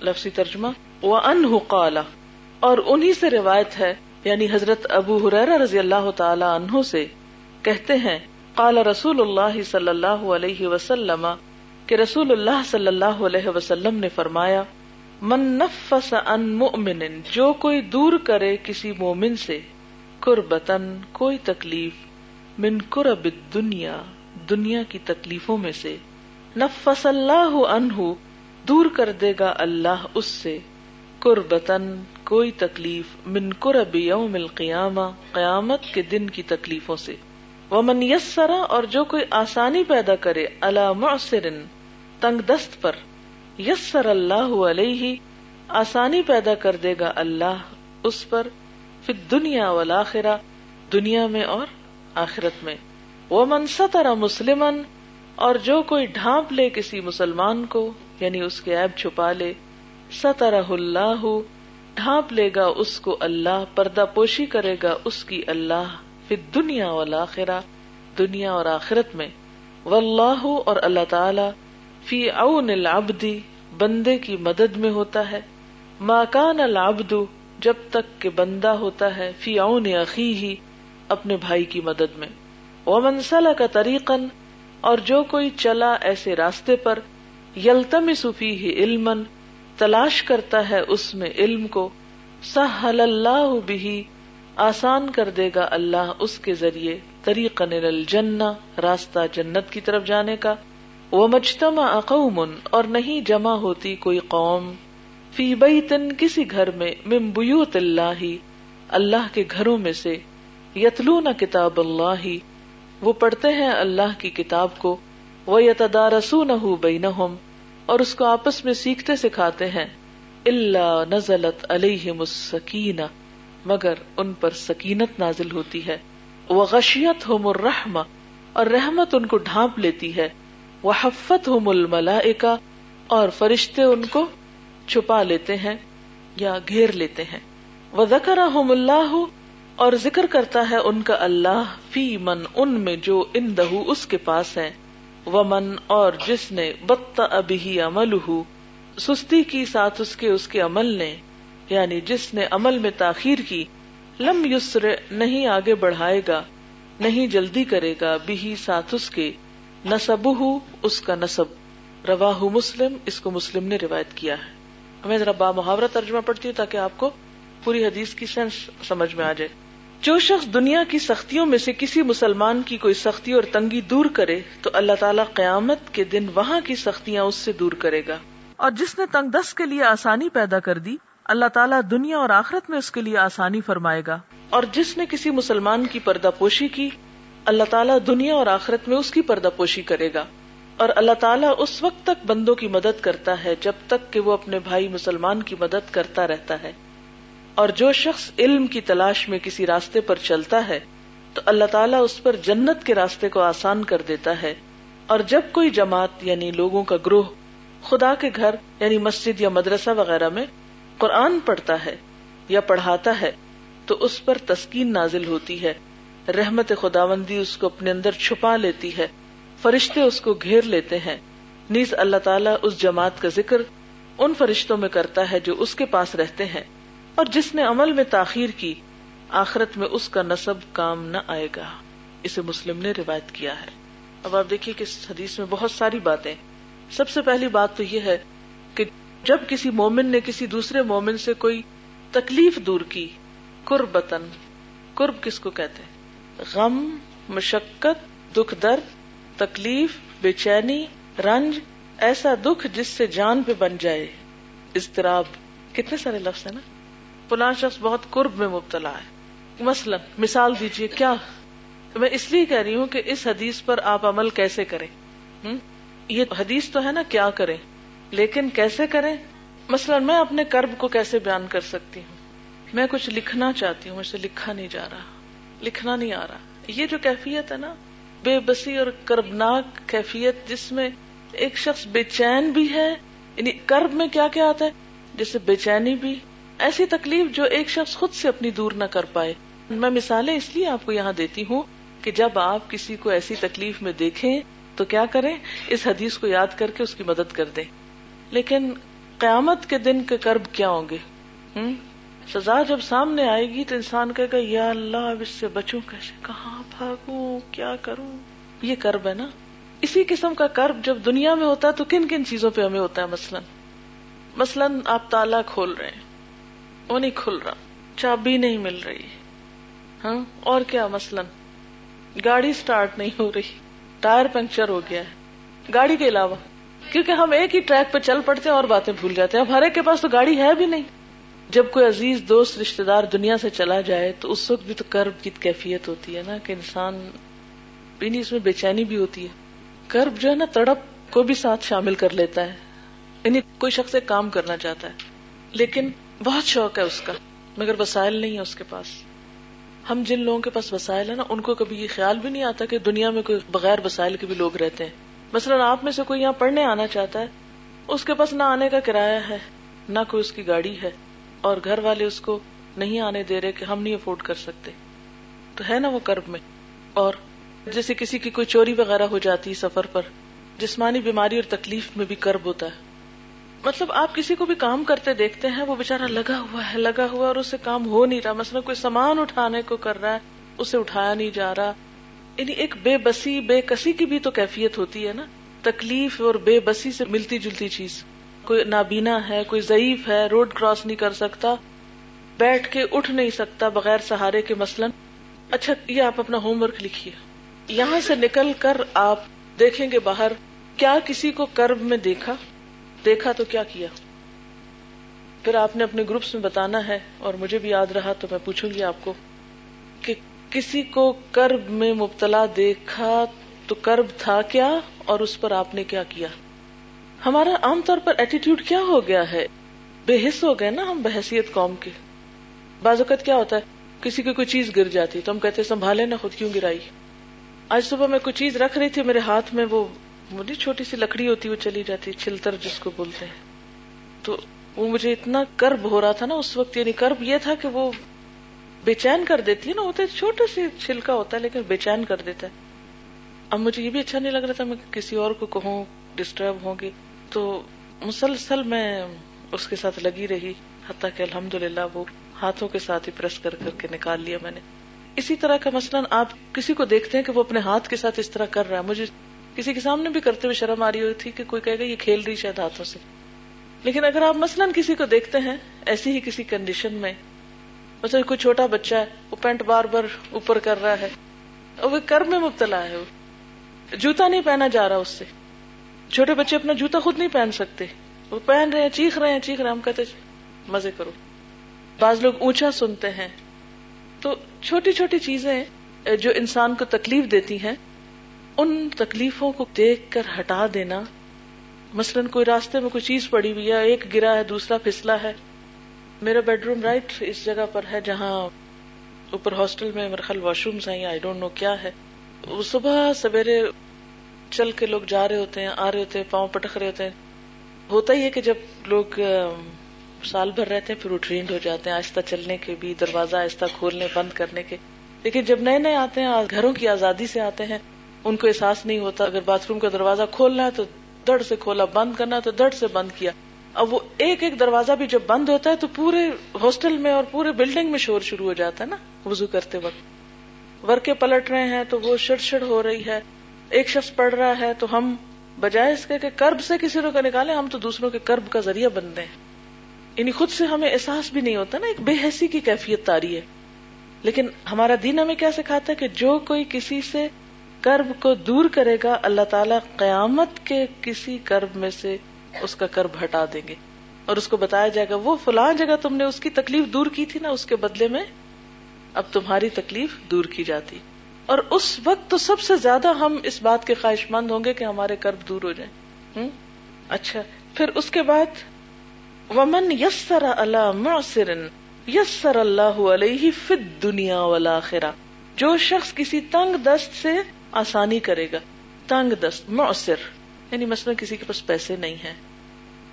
لفظی ترجمہ وہ انہ اور انہی سے روایت ہے یعنی حضرت ابو حرا رضی اللہ تعالی عنہ سے، کہتے ہیں قال رسول اللہ صلی اللہ علیہ وسلم کہ رسول اللہ صلی اللہ علیہ وسلم نے فرمایا، من نفس ان مؤمن، جو کوئی دور کرے کسی مومن سے قربتن کوئی تکلیف، من قرب دنیا دنیا کی تکلیفوں میں سے، نفس اللہ عنہ، دور کر دے گا اللہ اس سے قربتن کوئی تکلیف، من قرب یوم القیامہ، قیامت کے دن کی تکلیفوں سے۔ وہ من یسرا اور جو کوئی آسانی پیدا کرے اللہ معصر تنگ دست پر، یسر اللہ علیہ، آسانی پیدا کر دے گا اللہ اس پر پھر دنیا والآخرہ، دنیا میں اور آخرت میں۔ وہ من سترا مسلمن اور جو کوئی ڈھانپ لے کسی مسلمان کو یعنی اس کے عیب چھپا لے، سترہ اللہ، ڈھانپ لے گا اس کو اللہ، پردہ پوشی کرے گا اس کی اللہ۔ پھر دنیا والآخرہ، دنیا اور آخرت میں، واللہ اور اللہ تعالی فی اون العبدی بندے کی مدد میں ہوتا ہے۔ ما کان العبد، جب تک کہ بندہ ہوتا ہے، فی اون عقی ہی اپنے بھائی کی مدد میں۔ ومن سلک طریقن اور جو کوئی چلا ایسے راستے پر، یلتمس فیہ علما، تلاش کرتا ہے اس میں علم کو۔ سہل اللہ بھی آسان کر دے گا اللہ اس کے ذریعے طریق الجنہ، راستہ جنت کی طرف جانے کا۔ وہ مجتمع قوم، اور نہیں جمع ہوتی کوئی قوم۔ فی بیتن کسی گھر میں، من بیوت اللہ اللہ کے گھروں میں سے۔ یتلون کتاب اللہ، وہ پڑھتے ہیں اللہ کی کتاب کو۔ وہ یتدارسونہ بینہم اور اس کو آپس میں سیکھتے سکھاتے ہیں۔ اللہ نزلت علیہم السکینہ مگر ان پر سکینت نازل ہوتی ہے۔ وہ غشیت ہو مرحم اور رحمت ان کو ڈھانپ لیتی ہے۔ وہ حفت ہو مل اور فرشتے ان کو چھپا لیتے ہیں یا گھیر لیتے ہیں۔ وہ زکر اللہ، اور ذکر کرتا ہے ان کا اللہ، فی من ان میں جو ان دہو اس کے پاس ہے وہ من اور جس نے بت ابھی عمل ہو سستی کی ساتھ اس کے اس کے عمل نے۔ یعنی جس نے عمل میں تاخیر کی، لم یسر، نہیں آگے بڑھائے گا، نہیں جلدی کرے گا بھی ساتھ اس کے نصب اس کا نصب روا مسلم، اس کو مسلم نے روایت کیا ہے۔ میں ذرا با محاورہ ترجمہ پڑتی ہوں تاکہ آپ کو پوری حدیث کی سینس سمجھ میں آ جائے۔ جو شخص دنیا کی سختیوں میں سے کسی مسلمان کی کوئی سختی اور تنگی دور کرے، تو اللہ تعالیٰ قیامت کے دن وہاں کی سختیاں اس سے دور کرے گا۔ اور جس نے تنگ دست کے لیے آسانی پیدا کر دی اللہ تعالیٰ دنیا اور آخرت میں اس کے لیے آسانی فرمائے گا۔ اور جس نے کسی مسلمان کی پردہ پوشی کی، اللہ تعالیٰ دنیا اور آخرت میں اس کی پردہ پوشی کرے گا۔ اور اللہ تعالیٰ اس وقت تک بندوں کی مدد کرتا ہے، جب تک کہ وہ اپنے بھائی مسلمان کی مدد کرتا رہتا ہے۔ اور جو شخص علم کی تلاش میں کسی راستے پر چلتا ہے، تو اللہ تعالیٰ اس پر جنت کے راستے کو آسان کر دیتا ہے۔ اور جب کوئی جماعت یعنی لوگوں کا گروہ، خدا کے گھر یعنی مسجد یا مدرسہ وغیرہ میں قرآن پڑھتا ہے یا پڑھاتا ہے، تو اس پر تسکین نازل ہوتی ہے۔ رحمت خداوندی اس کو اپنے اندر چھپا لیتی ہے۔ فرشتے اس کو گھیر لیتے ہیں۔ نیز اللہ تعالیٰ اس جماعت کا ذکر ان فرشتوں میں کرتا ہے جو اس کے پاس رہتے ہیں۔ اور جس نے عمل میں تاخیر کی، آخرت میں اس کا نصب کام نہ آئے گا۔ اسے مسلم نے روایت کیا ہے۔ اب آپ دیکھیے کہ اس حدیث میں بہت ساری باتیں۔ سب سے پہلی بات تو یہ ہے کہ جب کسی مومن نے کسی دوسرے مومن سے کوئی تکلیف دور کی قربتن قرب کس کو کہتے ہیں؟ غم، مشقت، دکھ درد، تکلیف، بے چینی، رنج، ایسا دکھ جس سے جان پہ بن جائے۔ اضطراب، کتنے سارے لفظ ہیں نا؟ فلاں شخص بہت قرب میں مبتلا ہے۔ مثلا، مثال دیجیے کیا؟ میں اس لیے کہہ رہی ہوں کہ اس حدیث پر آپ عمل کیسے کریں؟ یہ حدیث تو ہے نا، کیا کریں؟ لیکن کیسے کریں؟ مثلا میں اپنے کرب کو کیسے بیان کر سکتی ہوں؟ میں کچھ لکھنا چاہتی ہوں مجھ سے لکھا نہیں جا رہا۔ لکھنا نہیں آ رہا۔ یہ جو کیفیت ہے نا، بے بسی اور کربناک کیفیت، جس میں ایک شخص بے چین بھی ہے یعنی کرب میں کیا کیا آتا ہے؟ جیسے بے چینی بھی۔ ایسی تکلیف جو ایک شخص خود سے اپنی دور نہ کر پائے۔ میں مثالیں اس لیے آپ کو یہاں دیتی ہوں کہ جب آپ کسی کو ایسی تکلیف میں دیکھیں تو کیا کریں؟ اس حدیث کو یاد کر کے اس کی مدد کر دیں۔ لیکن قیامت کے دن کے کرب کیا ہوں گے؟ سزا جب سامنے آئے گی تو انسان کہے گا، یا اللہ، اب اس سے بچوں کیسے؟ کہاں بھاگوں؟ کیا کروں؟ یہ کرب ہے نا؟ اسی قسم کا کرب جب دنیا میں ہوتا ہے تو کن کن چیزوں پہ ہمیں ہوتا ہے؟ مثلاً مثلاً آپ تالا کھول رہے ہیں، وہ نہیں کھل رہا، چابی نہیں مل رہی ہاں؟ اور کیا؟ مثلاً، گاڑی سٹارٹ نہیں ہو رہی، ٹائر پنکچر ہو گیا ہے۔ گاڑی کے علاوہ کیونکہ ہم ایک ہی ٹریک پہ چل پڑتے ہیں اور باتیں بھول جاتے ہیں۔ اب ہر ایک کے پاس تو گاڑی ہے بھی نہیں۔ جب کوئی عزیز، دوست رشتے دار دنیا سے چلا جائے تو اس وقت بھی تو کرب کی کیفیت ہوتی ہے نا کہ انسان اس میں بے چینی بھی ہوتی ہے۔ کرب جو ہے نا، تڑپ کو بھی ساتھ شامل کر لیتا ہے۔ یعنی کوئی شخص ایک کام کرنا چاہتا ہے، لیکن بہت شوق ہے اس کا، مگر وسائل نہیں ہے اس کے پاس۔ ہم جن لوگوں کے پاس وسائل ہے نا، ان کو کبھی یہ خیال بھی نہیں آتا کہ دنیا میں کوئی بغیر وسائل کے بھی لوگ رہتے ہیں۔ مثلاً آپ میں سے کوئی یہاں پڑھنے آنا چاہتا ہے، اس کے پاس نہ آنے کا کرایہ ہے، نہ کوئی اس کی گاڑی ہے، اور گھر والے اس کو نہیں آنے دے رہے کہ ہم نہیں افورڈ کر سکتے۔ تو ہے نا وہ کرب میں۔ اور جیسے کسی کی کوئی چوری وغیرہ ہو جاتی سفر پر، جسمانی بیماری اور تکلیف میں بھی کرب ہوتا ہے۔ مطلب آپ کسی کو بھی کام کرتے دیکھتے ہیں، وہ بےچارا لگا ہوا ہے، لگا ہوا اور اسے کام ہو نہیں رہا۔ مثلا کوئی سامان اٹھانے کو کر رہا ہے، اسے اٹھایا نہیں جا رہا۔ یعنی ایک بے بسی، بے کسی کی بھی تو کیفیت ہوتی ہے نا۔ تکلیف اور بے بسی سے ملتی جلتی چیز۔ کوئی نابینا ہے، کوئی ضعیف ہے روڈ کراس نہیں کر سکتا، بیٹھ کے اٹھ نہیں سکتا بغیر سہارے کے مثلاً۔ اچھا یہ آپ اپنا ہوم ورک لکھیے۔ یہاں سے نکل کر آپ دیکھیں گے باہر، کیا کسی کو کرب میں دیکھا؟ دیکھا تو کیا کیا؟ پھر آپ نے اپنے گروپس میں بتانا ہے اور مجھے بھی یاد رہا تو میں پوچھوں گی آپ کو کہ کسی کو کرب میں مبتلا دیکھا تو کرب تھا کیا اور اس پر آپ نے کیا کیا؟ ہمارا عام طور پر ایٹیٹیوڈ کیا ہو گیا ہے؟ بے حص ہو گئے نا ہم بحثیت قوم کے۔ بعض اوقات کیا ہوتا ہے؟ کسی کی کوئی چیز گر جاتی تو ہم کہتے سنبھالے نا خود کیوں گرائی؟ آج صبح میں کوئی چیز رکھ رہی تھی میرے ہاتھ میں، وہ مجھے چھوٹی سی لکڑی ہوتی، وہ چلی جاتی، چھلتر جس کو بولتے ہیں۔ تو وہ مجھے اتنا کرب ہو رہا تھا نا اس وقت یعنی کرب یہ تھا کہ وہ بے چین کر دیتی ہے نا ہوتے چھوٹے سے چھلکا ہوتا ہے، لیکن بے چین کر دیتا ہے۔ اب مجھے یہ بھی اچھا نہیں لگ رہا تھا، میں کسی اور کو کہوں ڈسٹرب ہوں گی۔ تو مسلسل میں اس کے ساتھ لگی رہی، حتیٰ کہ الحمد للہ وہ ہاتھوں کے ساتھ ہی پریس کر کر کے نکال لیا میں نے۔ اسی طرح کا مثلاً آپ کسی کو دیکھتے ہیں کہ وہ اپنے ہاتھ کے ساتھ اس طرح کر رہا ہے۔ مجھے کسی کے سامنے بھی کرتے ہوئے شرم آ رہی ہوئی تھی کہ کوئی کہے گا یہ کھیل رہی شاید ہاتھوں سے۔ لیکن اگر آپ مثلاً کسی کو دیکھتے ہیں، ایسی ہی کسی کنڈیشن میں مثلا کوئی چھوٹا بچہ ہے، وہ پینٹ بار بار اوپر کر رہا ہے۔ اور وہ کر میں مبتلا ہے وہ۔ جوتا نہیں پہنا جا رہا اس سے۔ چھوٹے بچے اپنا جوتا خود نہیں پہن سکتے۔ وہ پہن رہے ہیں، چیخ رہے ہیں، چیخ رہے ہیں۔ ہم کہتے مزے کرو۔ بعض لوگ اونچا سنتے ہیں۔ تو چھوٹی چھوٹی چیزیں جو انسان کو تکلیف دیتی ہیں، ان تکلیفوں کو دیکھ کر ہٹا دینا۔ مثلاً کوئی راستے میں کوئی چیز پڑی ہوئی ہے، ایک گرا ہے، دوسرا پھسلا ہے۔ میرا بیڈ روم رائٹ اس جگہ پر ہے جہاں اوپر ہاسٹل میں میرے خیال واش رومس ہیں آئی ڈونٹ نو کیا ہے۔ وہ صبح سویرے چل کے لوگ جا رہے ہوتے ہیں، آ رہے ہوتے ہیں، پاؤں پٹک رہے ہوتے ہیں۔ ہوتا ہی ہے کہ جب لوگ سال بھر رہتے ہیں، پھر وہ ٹرینڈ ہو جاتے ہیں، آہستہ چلنے کے بھی، دروازہ آہستہ کھولنے، بند کرنے کے۔ لیکن جب نئے نئے آتے ہیں گھروں کی آزادی سے آتے ہیں، ان کو احساس نہیں ہوتا، اگر باتھ روم کا دروازہ کھولنا ہے تو دڑ سے کھولا، بند کرنا تو دڑ سے بند کیا۔ اب وہ ایک ایک دروازہ بھی جب بند ہوتا ہے تو پورے ہاسٹل میں اور پورے بلڈنگ میں شور شروع ہو جاتا ہے نا وزو کرتے وقت۔ ورکے پلٹ رہے ہیں تو وہ شڑ شڑ ہو رہی ہے۔ ایک شخص پڑھ رہا ہے تو ہم بجائے اس کے کہ کرب سے کسی کو نکالے ہم تو دوسروں کے کرب کا ذریعہ بنتے ہیں۔ یعنی خود سے ہمیں احساس بھی نہیں ہوتا نا، ایک بے حیثی کی کیفیت تاری ہے۔ لیکن ہمارا دین ہمیں کیا سکھاتا ہے کہ جو کوئی کسی سے کرب کو دور کرے گا، اللہ تعالیٰ قیامت کے کسی کرب میں سے اس کا کرب ہٹا دیں گے۔ اور اس کو بتایا جائے گا، وہ فلاں جگہ تم نے اس کی تکلیف دور کی تھی نا، اس کے بدلے میں اب تمہاری تکلیف دور کی جاتی۔ اور اس وقت تو سب سے زیادہ ہم اس بات کے خواہش مند ہوں گے کہ ہمارے کرب دور ہو جائیں۔ اچھا پھر اس کے بعد، ومن یسر اللہ معصر یسر اللہ علیہ فت دنیا والا جو شخص کسی تنگ دست سے آسانی کرے گا۔ تنگ دست معصر یعنی مثلا کسی کے پاس پیسے نہیں ہیں۔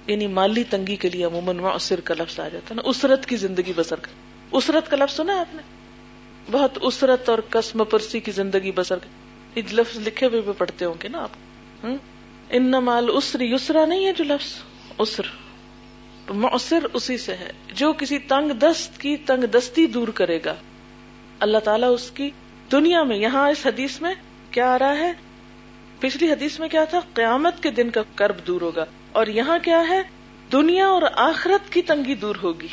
یعنی مالی تنگی کے لیے عموماً معصر کا لفظ آ جاتا ہے نا اسرت کی زندگی بسر کر اسرت کا لفظ سنا آپ نے؟ بہت اسرت اور قسم پرسی کی زندگی بسر کر یہ لفظ لکھے ہوئے بھی پڑھتے ہوں گے نا آپ۔ ان مال اسری یسرا نہیں ہے جو لفظ اسر مؤثر اسی سے ہے۔ جو کسی تنگ دست کی تنگ دستی دور کرے گا، اللہ تعالیٰ اس کی دنیا میں، یہاں اس حدیث میں کیا آ رہا ہے؟ پچھلی حدیث میں کیا تھا؟ قیامت کے دن کا کرب دور ہوگا۔ اور یہاں کیا ہے؟ دنیا اور آخرت کی تنگی دور ہوگی،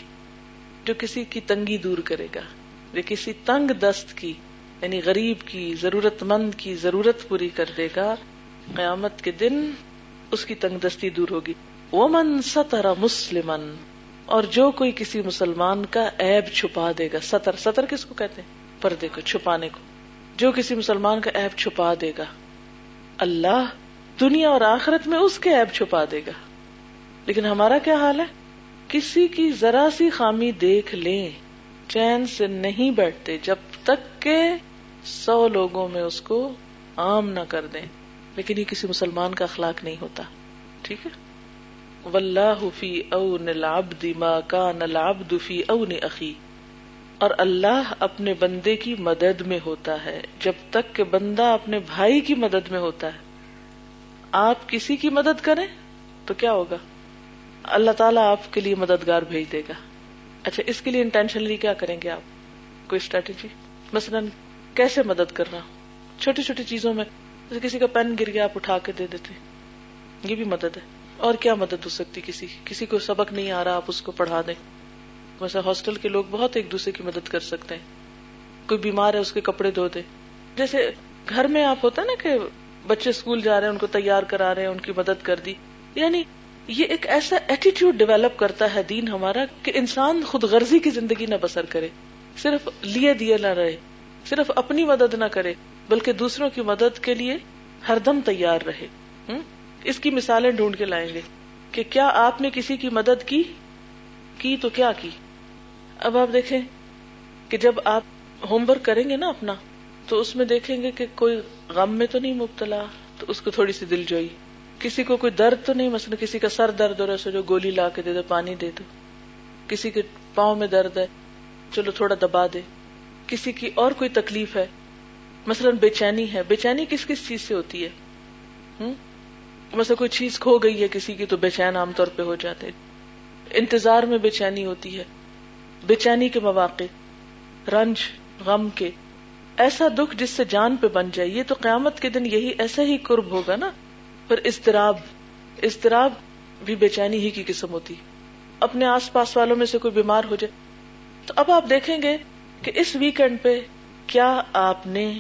جو کسی کی تنگی دور کرے گا، جو کسی تنگ دست کی یعنی غریب کی ضرورت مند کی ضرورت پوری کر دے گا، قیامت کے دن اس کی تنگ دستی دور ہوگی۔ من ستر مسلم اور جو کوئی کسی مسلمان کا ایب چھپا دے گا، سطر سطر کس کو کہتے ہیں؟ پردے کو، چھپانے کو۔ جو کسی مسلمان کا ایب چھپا دے گا، اللہ دنیا اور آخرت میں اس کے ایب چھپا دے گا۔ لیکن ہمارا کیا حال ہے؟ کسی کی ذرا سی خامی دیکھ لیں۔ چین سے نہیں بیٹھتے جب تک کہ سو لوگوں میں اس کو عام نہ کر دیں۔ لیکن یہ کسی مسلمان کا اخلاق نہیں ہوتا۔ ٹھیک ہے؟ واللہ فی اون العبد ما کان العبد فی اون اخی۔ اور اللہ اپنے بندے کی مدد میں ہوتا ہے، جب تک کہ بندہ اپنے بھائی کی مدد میں ہوتا ہے۔ آپ کسی کی مدد کریں تو کیا ہوگا؟ اللہ تعالیٰ آپ کے لیے مددگار بھیج دے گا۔ اچھا اس کے لیے انٹینشنلی کیا کریں گے آپ؟ کوئی اسٹریٹجی مثلاً کیسے مدد کرنا چھوٹی چھوٹی چیزوں میں، جیسے کسی کا پین گر گیا، آپ اٹھا کے دے دیتے یہ بھی مدد ہے۔ اور کیا مدد ہو سکتی کسی کسی کو سبق نہیں آ رہا، آپ اس کو پڑھا دیں۔ ویسے ہاسٹل کے لوگ بہت ایک دوسرے کی مدد کر سکتے ہیں۔ کوئی بیمار ہے، اس کے کپڑے دھو دے جیسے گھر میں آپ ہوتا ہے نا کہ بچے اسکول جا رہے ہیں، ان کو تیار کرا رہے ہیں، ان کی مدد کر دی۔ یعنی یہ ایک ایسا ایٹیٹیوڈ ڈیولپ کرتا ہے دین ہمارا کہ انسان خود غرضی کی زندگی نہ بسر کرے۔ صرف لیے دیے نہ رہے، صرف اپنی مدد نہ کرے، بلکہ دوسروں کی مدد کے لیے ہر دم تیار رہے۔ اس کی مثالیں ڈھونڈ کے لائیں گے کہ کیا آپ نے کسی کی مدد کی؟ کی تو کیا کی؟ اب آپ دیکھیں کہ جب آپ ہوم ورک کریں گے نا اپنا تو اس میں دیکھیں گے کہ کوئی غم میں تو نہیں مبتلا، تو اس کو تھوڑی سی دل جوئی۔ کسی کو کوئی درد تو نہیں، مثلا کسی کا سر درد ہو رہا ہے جو گولی لا کے دے دو، پانی دے دو۔ کسی کے پاؤں میں درد ہے، چلو تھوڑا دبا دے۔ کسی کی اور کوئی تکلیف ہے، مثلاً بے چینی ہے۔ بے چینی کس کس چیز سے ہوتی ہے؟ مثلا کوئی چیز کھو گئی ہے کسی کی تو بے چین عام طور پہ ہو جاتے انتظار میں بے چینی ہوتی ہے۔ بے چینی کے مواقع، رنج، غم کے۔ ایسا دکھ جس سے جان پہ بن جائے، یہ تو قیامت کے دن یہی ایسا ہی قرب ہوگا نا۔ پھر استراب استراب بھی بے چینی ہی کی قسم ہوتی۔ اپنے آس پاس والوں میں سے کوئی بیمار ہو جائے۔ تو اب آپ دیکھیں گے کہ اس ویکینڈ پہ کیا آپ نے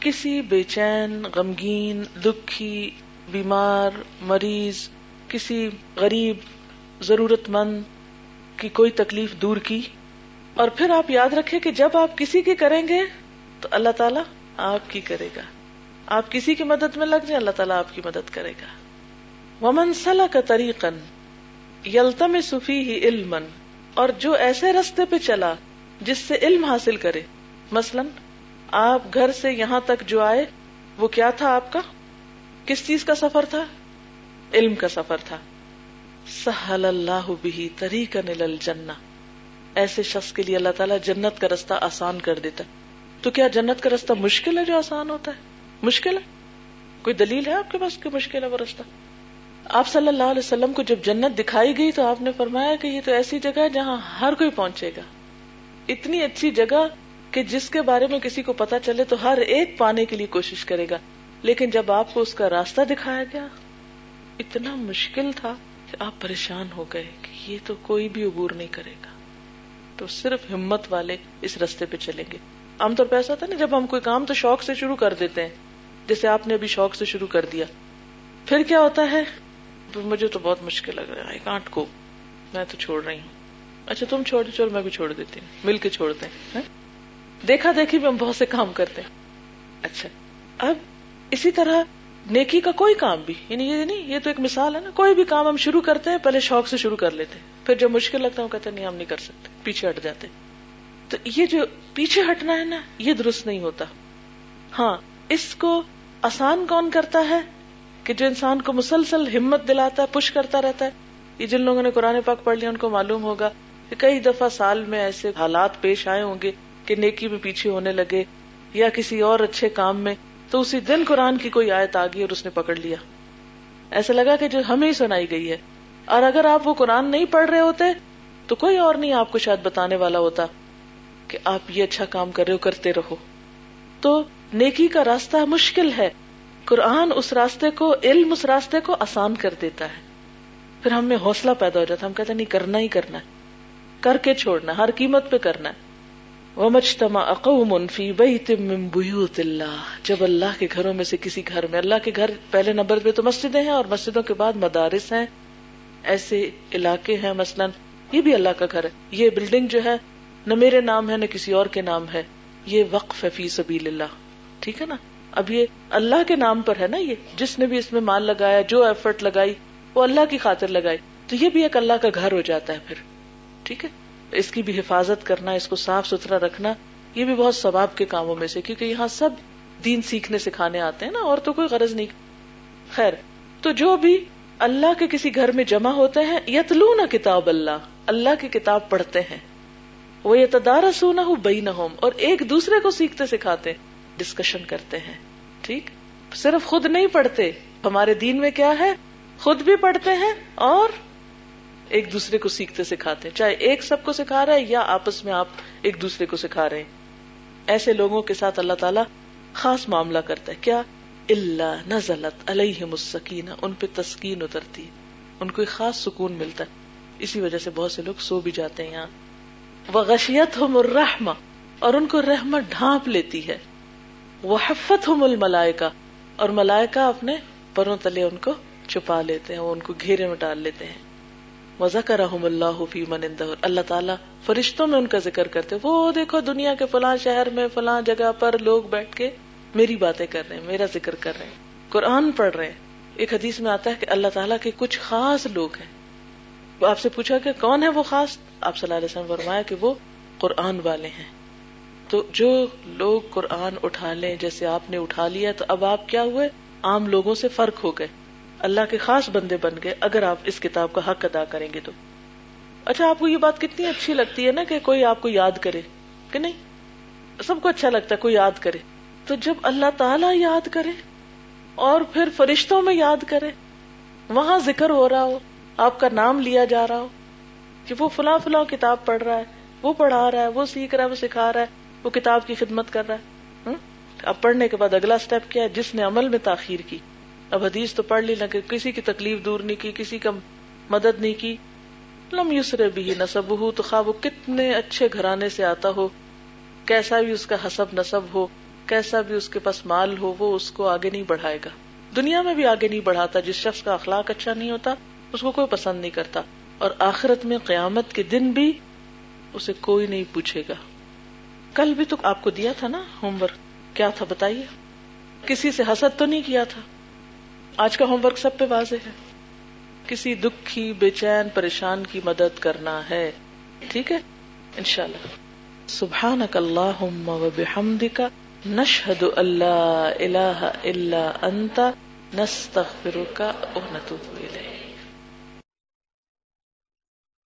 کسی بے چین، غمگین، دکھی، بیمار، مریض، کسی غریب ضرورت مند کی کوئی تکلیف دور کی؟ اور پھر آپ یاد رکھیں کہ جب آپ کسی کی کریں گے تو اللہ تعالیٰ آپ کی کرے گا۔ آپ کسی کی مدد میں لگ جائیں، اللہ تعالیٰ آپ کی مدد کرے گا۔ ومن صلاح کا طریقن یلتم صفی ہی علم اور جو ایسے رستے پہ چلا جس سے علم حاصل کرے۔ مثلا، آپ گھر سے یہاں تک جو آئے، وہ کیا تھا آپ کا؟ کس چیز کا سفر تھا؟ علم کا سفر تھا۔ سہل اللہ بھی طریقن الجنہ ایسے شخص کے لیے اللہ تعالیٰ جنت کا رستہ آسان کر دیتا۔ تو کیا جنت کا رستہ مشکل ہے جو آسان ہوتا ہے؟ مشکل ہے؟ کوئی دلیل ہے آپ کے پاس کہ مشکل ہے وہ رستہ؟ آپ صلی اللہ علیہ وسلم کو جب جنت دکھائی گئی تو آپ نے فرمایا کہ یہ تو ایسی جگہ ہے جہاں ہر کوئی پہنچے گا۔ اتنی اچھی جگہ کہ جس کے بارے میں کسی کو پتا چلے تو ہر ایک پانے کے لیے کوشش کرے گا۔ لیکن جب آپ کو اس کا راستہ دکھایا گیا، اتنا مشکل تھا کہ آپ پریشان ہو گئے کہ یہ تو کوئی بھی عبور نہیں کرے گا۔ تو صرف ہمت والے اس رستے پہ چلیں گے۔ عام طور پہ ایسا تھا نا، جب ہم کوئی کام تو شوق سے شروع کر دیتے ہیں۔ جیسے آپ نے ابھی شوق سے شروع کر دیا۔ پھر کیا ہوتا ہے؟ مجھے تو بہت مشکل لگ رہا ہے۔ کانٹ کو۔ میں تو چھوڑ رہی ہوں۔ اچھا تم چھوڑ چل میں بھی چھوڑ دیتی ہوں۔ مل کے چھوڑتے ہیں دیکھا دیکھی بھی ہم بہت سے کام کرتے ہیں۔ اچھا اب اسی طرح نیکی کا کوئی کام بھی یعنی یہ نہیں، یہ تو ایک مثال ہے نا۔ کوئی بھی کام ہم شروع کرتے ہیں، پہلے شوق سے شروع کر لیتے ہیں۔ پھر جب مشکل لگتا ہے کہتے ہیں، نہیں، ہم نہیں کر سکتے، پیچھے ہٹ جاتے تو یہ جو پیچھے ہٹنا ہے نا، یہ درست نہیں ہوتا۔ ہاں اس کو آسان کون کرتا ہے؟ کہ جو انسان کو مسلسل ہمت دلاتا ہے پش کرتا رہتا ہے۔ یہ جن لوگوں نے قرآن پاک پڑھ لیا، ان کو معلوم ہوگا کہ کئی دفعہ سال میں ایسے حالات پیش آئے ہوں گے کہ نیکی میں پیچھے ہونے لگے یا کسی اور اچھے کام میں، تو اسی دن قرآن کی کوئی آیت آ گئی اور اس نے پکڑ لیا۔ ایسا لگا کہ جو ہمیں ہی سنائی گئی ہے۔ اور اگر آپ وہ قرآن نہیں پڑھ رہے ہوتے، تو کوئی اور نہیں آپ کو شاید بتانے والا ہوتا۔ کہ آپ یہ اچھا کام کر رہے ہو، کرتے رہو۔ تو نیکی کا راستہ مشکل ہے۔ قرآن اس راستے کو، علم اس راستے کو آسان کر دیتا ہے۔ پھر ہم میں حوصلہ پیدا ہو جاتا ہم کہتے نہیں، کرنا ہی کرنا ہے۔ کر کے چھوڑنا، ہر قیمت پہ کرنا ہے۔ اللہ جب اللہ کے گھروں میں سے کسی گھر میں، اللہ کے گھر پہلے نمبر پہ تو مسجدیں ہیں اور مسجدوں کے بعد مدارس ہیں۔ ایسے علاقے ہیں، مثلاً یہ بھی اللہ کا گھر ہے۔ یہ بلڈنگ جو ہے نہ میرے نام ہے، نہ کسی اور کے نام ہے۔ یہ وقف ہے فی سبیل اللہ۔ ٹھیک ہے نا؟ اب یہ اللہ کے نام پر ہے نا یہ۔ جس نے بھی اس میں مال لگایا، جو ایفرٹ لگائی، وہ اللہ کی خاطر لگائی۔ تو یہ بھی ایک اللہ کا گھر ہو جاتا ہے پھر۔ ٹھیک ہے؟ اس کی بھی حفاظت کرنا، اس کو صاف ستھرا رکھنا، یہ بھی بہت ثواب کے کاموں میں سے۔ کیونکہ یہاں سب دین سیکھنے سکھانے آتے ہیں نا، اور تو کوئی غرض نہیں۔ خیر، تو جو بھی اللہ کے کسی گھر میں جمع ہوتے ہیں یتلو نہ کتاب اللہ۔ اللہ کی کتاب پڑھتے ہیں۔ وہ یہ تدارا سونا ہو بئی نہ اور ایک دوسرے کو سیکھتے سکھاتے ڈسکشن کرتے ہیں، ٹھیک؟ صرف خود نہیں پڑھتے، ہمارے دین میں کیا ہے؟ خود بھی پڑھتے ہیں اور ایک دوسرے کو سیکھتے سکھاتے ہیں۔ چاہے ایک سب کو سکھا رہے یا آپس میں آپ ایک دوسرے کو سکھا رہے ہیں۔ ایسے لوگوں کے ساتھ اللہ تعالیٰ خاص معاملہ کرتا ہے۔ کیا؟ اللہ نزلت علیہ مسکین ان پہ تسکین اترتی ان کو ایک خاص سکون ملتا ہے۔ اسی وجہ سے بہت سے لوگ سو بھی جاتے ہیں یہاں۔ وہ غشیت ہو مرحما اور ان کو رحمت ڈھانپ لیتی ہے۔ وہ حفت ہوں ملائکا اور ملائکا اپنے پروں تلے ان کو چھپا لیتے ہیں، وہ ان کو گھیرے میں ڈال لیتے ہیں۔ اللہ فی من اللہ تعالیٰ فرشتوں میں ان کا ذکر کرتے وہ دیکھو دنیا کے فلاں شہر میں، فلاں جگہ پر لوگ بیٹھ کے میری باتیں کر رہے ہیں، میرا ذکر کر رہے ہیں، قرآن پڑھ رہے ہیں۔ ایک حدیث میں آتا ہے کہ اللہ تعالیٰ کے کچھ خاص لوگ ہیں۔ آپ سے پوچھا کہ کون ہے وہ خاص؟ آپ صلی اللہ علیہ وسلم فرمایا کہ وہ قرآن والے ہیں۔ تو جو لوگ قرآن اٹھا لیں جیسے آپ نے اٹھا لیا، تو اب آپ کیا ہوئے؟ عام لوگوں سے فرق ہو گئے۔ اللہ کے خاص بندے بن گئے، اگر آپ اس کتاب کا حق ادا کریں گے تو۔ اچھا آپ کو یہ بات کتنی اچھی لگتی ہے نا کہ کوئی آپ کو یاد کرے، کہ نہیں؟ سب کو اچھا لگتا ہے، کوئی یاد کرے۔ تو جب اللہ تعالی یاد کرے اور پھر فرشتوں میں یاد کرے، وہاں ذکر ہو رہا ہو آپ کا نام لیا جا رہا ہو کہ وہ فلاں فلاں کتاب پڑھ رہا ہے، وہ پڑھا رہا ہے، وہ سیکھ رہا ہے، وہ سکھا رہا ہے، وہ کتاب کی خدمت کر رہا ہے۔ اب پڑھنے کے بعد اگلا اسٹیپ کیا ہے؟ جس نے عمل میں تاخیر کی۔ اب حدیث تو پڑھ لی نہ کہ کسی کی تکلیف دور نہیں کی، کسی کا مدد نہیں کی۔ لم یسر بھی نصب ہو تو خواب وہ کتنے اچھے گھرانے سے آتا ہو۔ کیسا بھی اس کا حسب نصب ہو، کیسا بھی اس کے پاس مال ہو، وہ اس کو آگے نہیں بڑھائے گا۔ دنیا میں بھی آگے نہیں بڑھاتا، جس شخص کا اخلاق اچھا نہیں ہوتا اس کو کوئی پسند نہیں کرتا اور آخرت میں قیامت کے دن بھی اسے کوئی نہیں پوچھے گا۔ کل بھی تو آپ کو دیا تھا نا ہوم ورک۔ کیا تھا بتائیے؟ کسی سے حسد تو نہیں کیا تھا؟ آج کا ہوم ورک سب پہ واضح ہے۔ کسی دکھی، بے چین، پریشان کی مدد کرنا ہے۔ ٹھیک ہے؟ انشاءاللہ۔ سبحانک اللہم و بحمدک، نشہد اللہ الہ الا انت، نستغفرک و نتوب الیک۔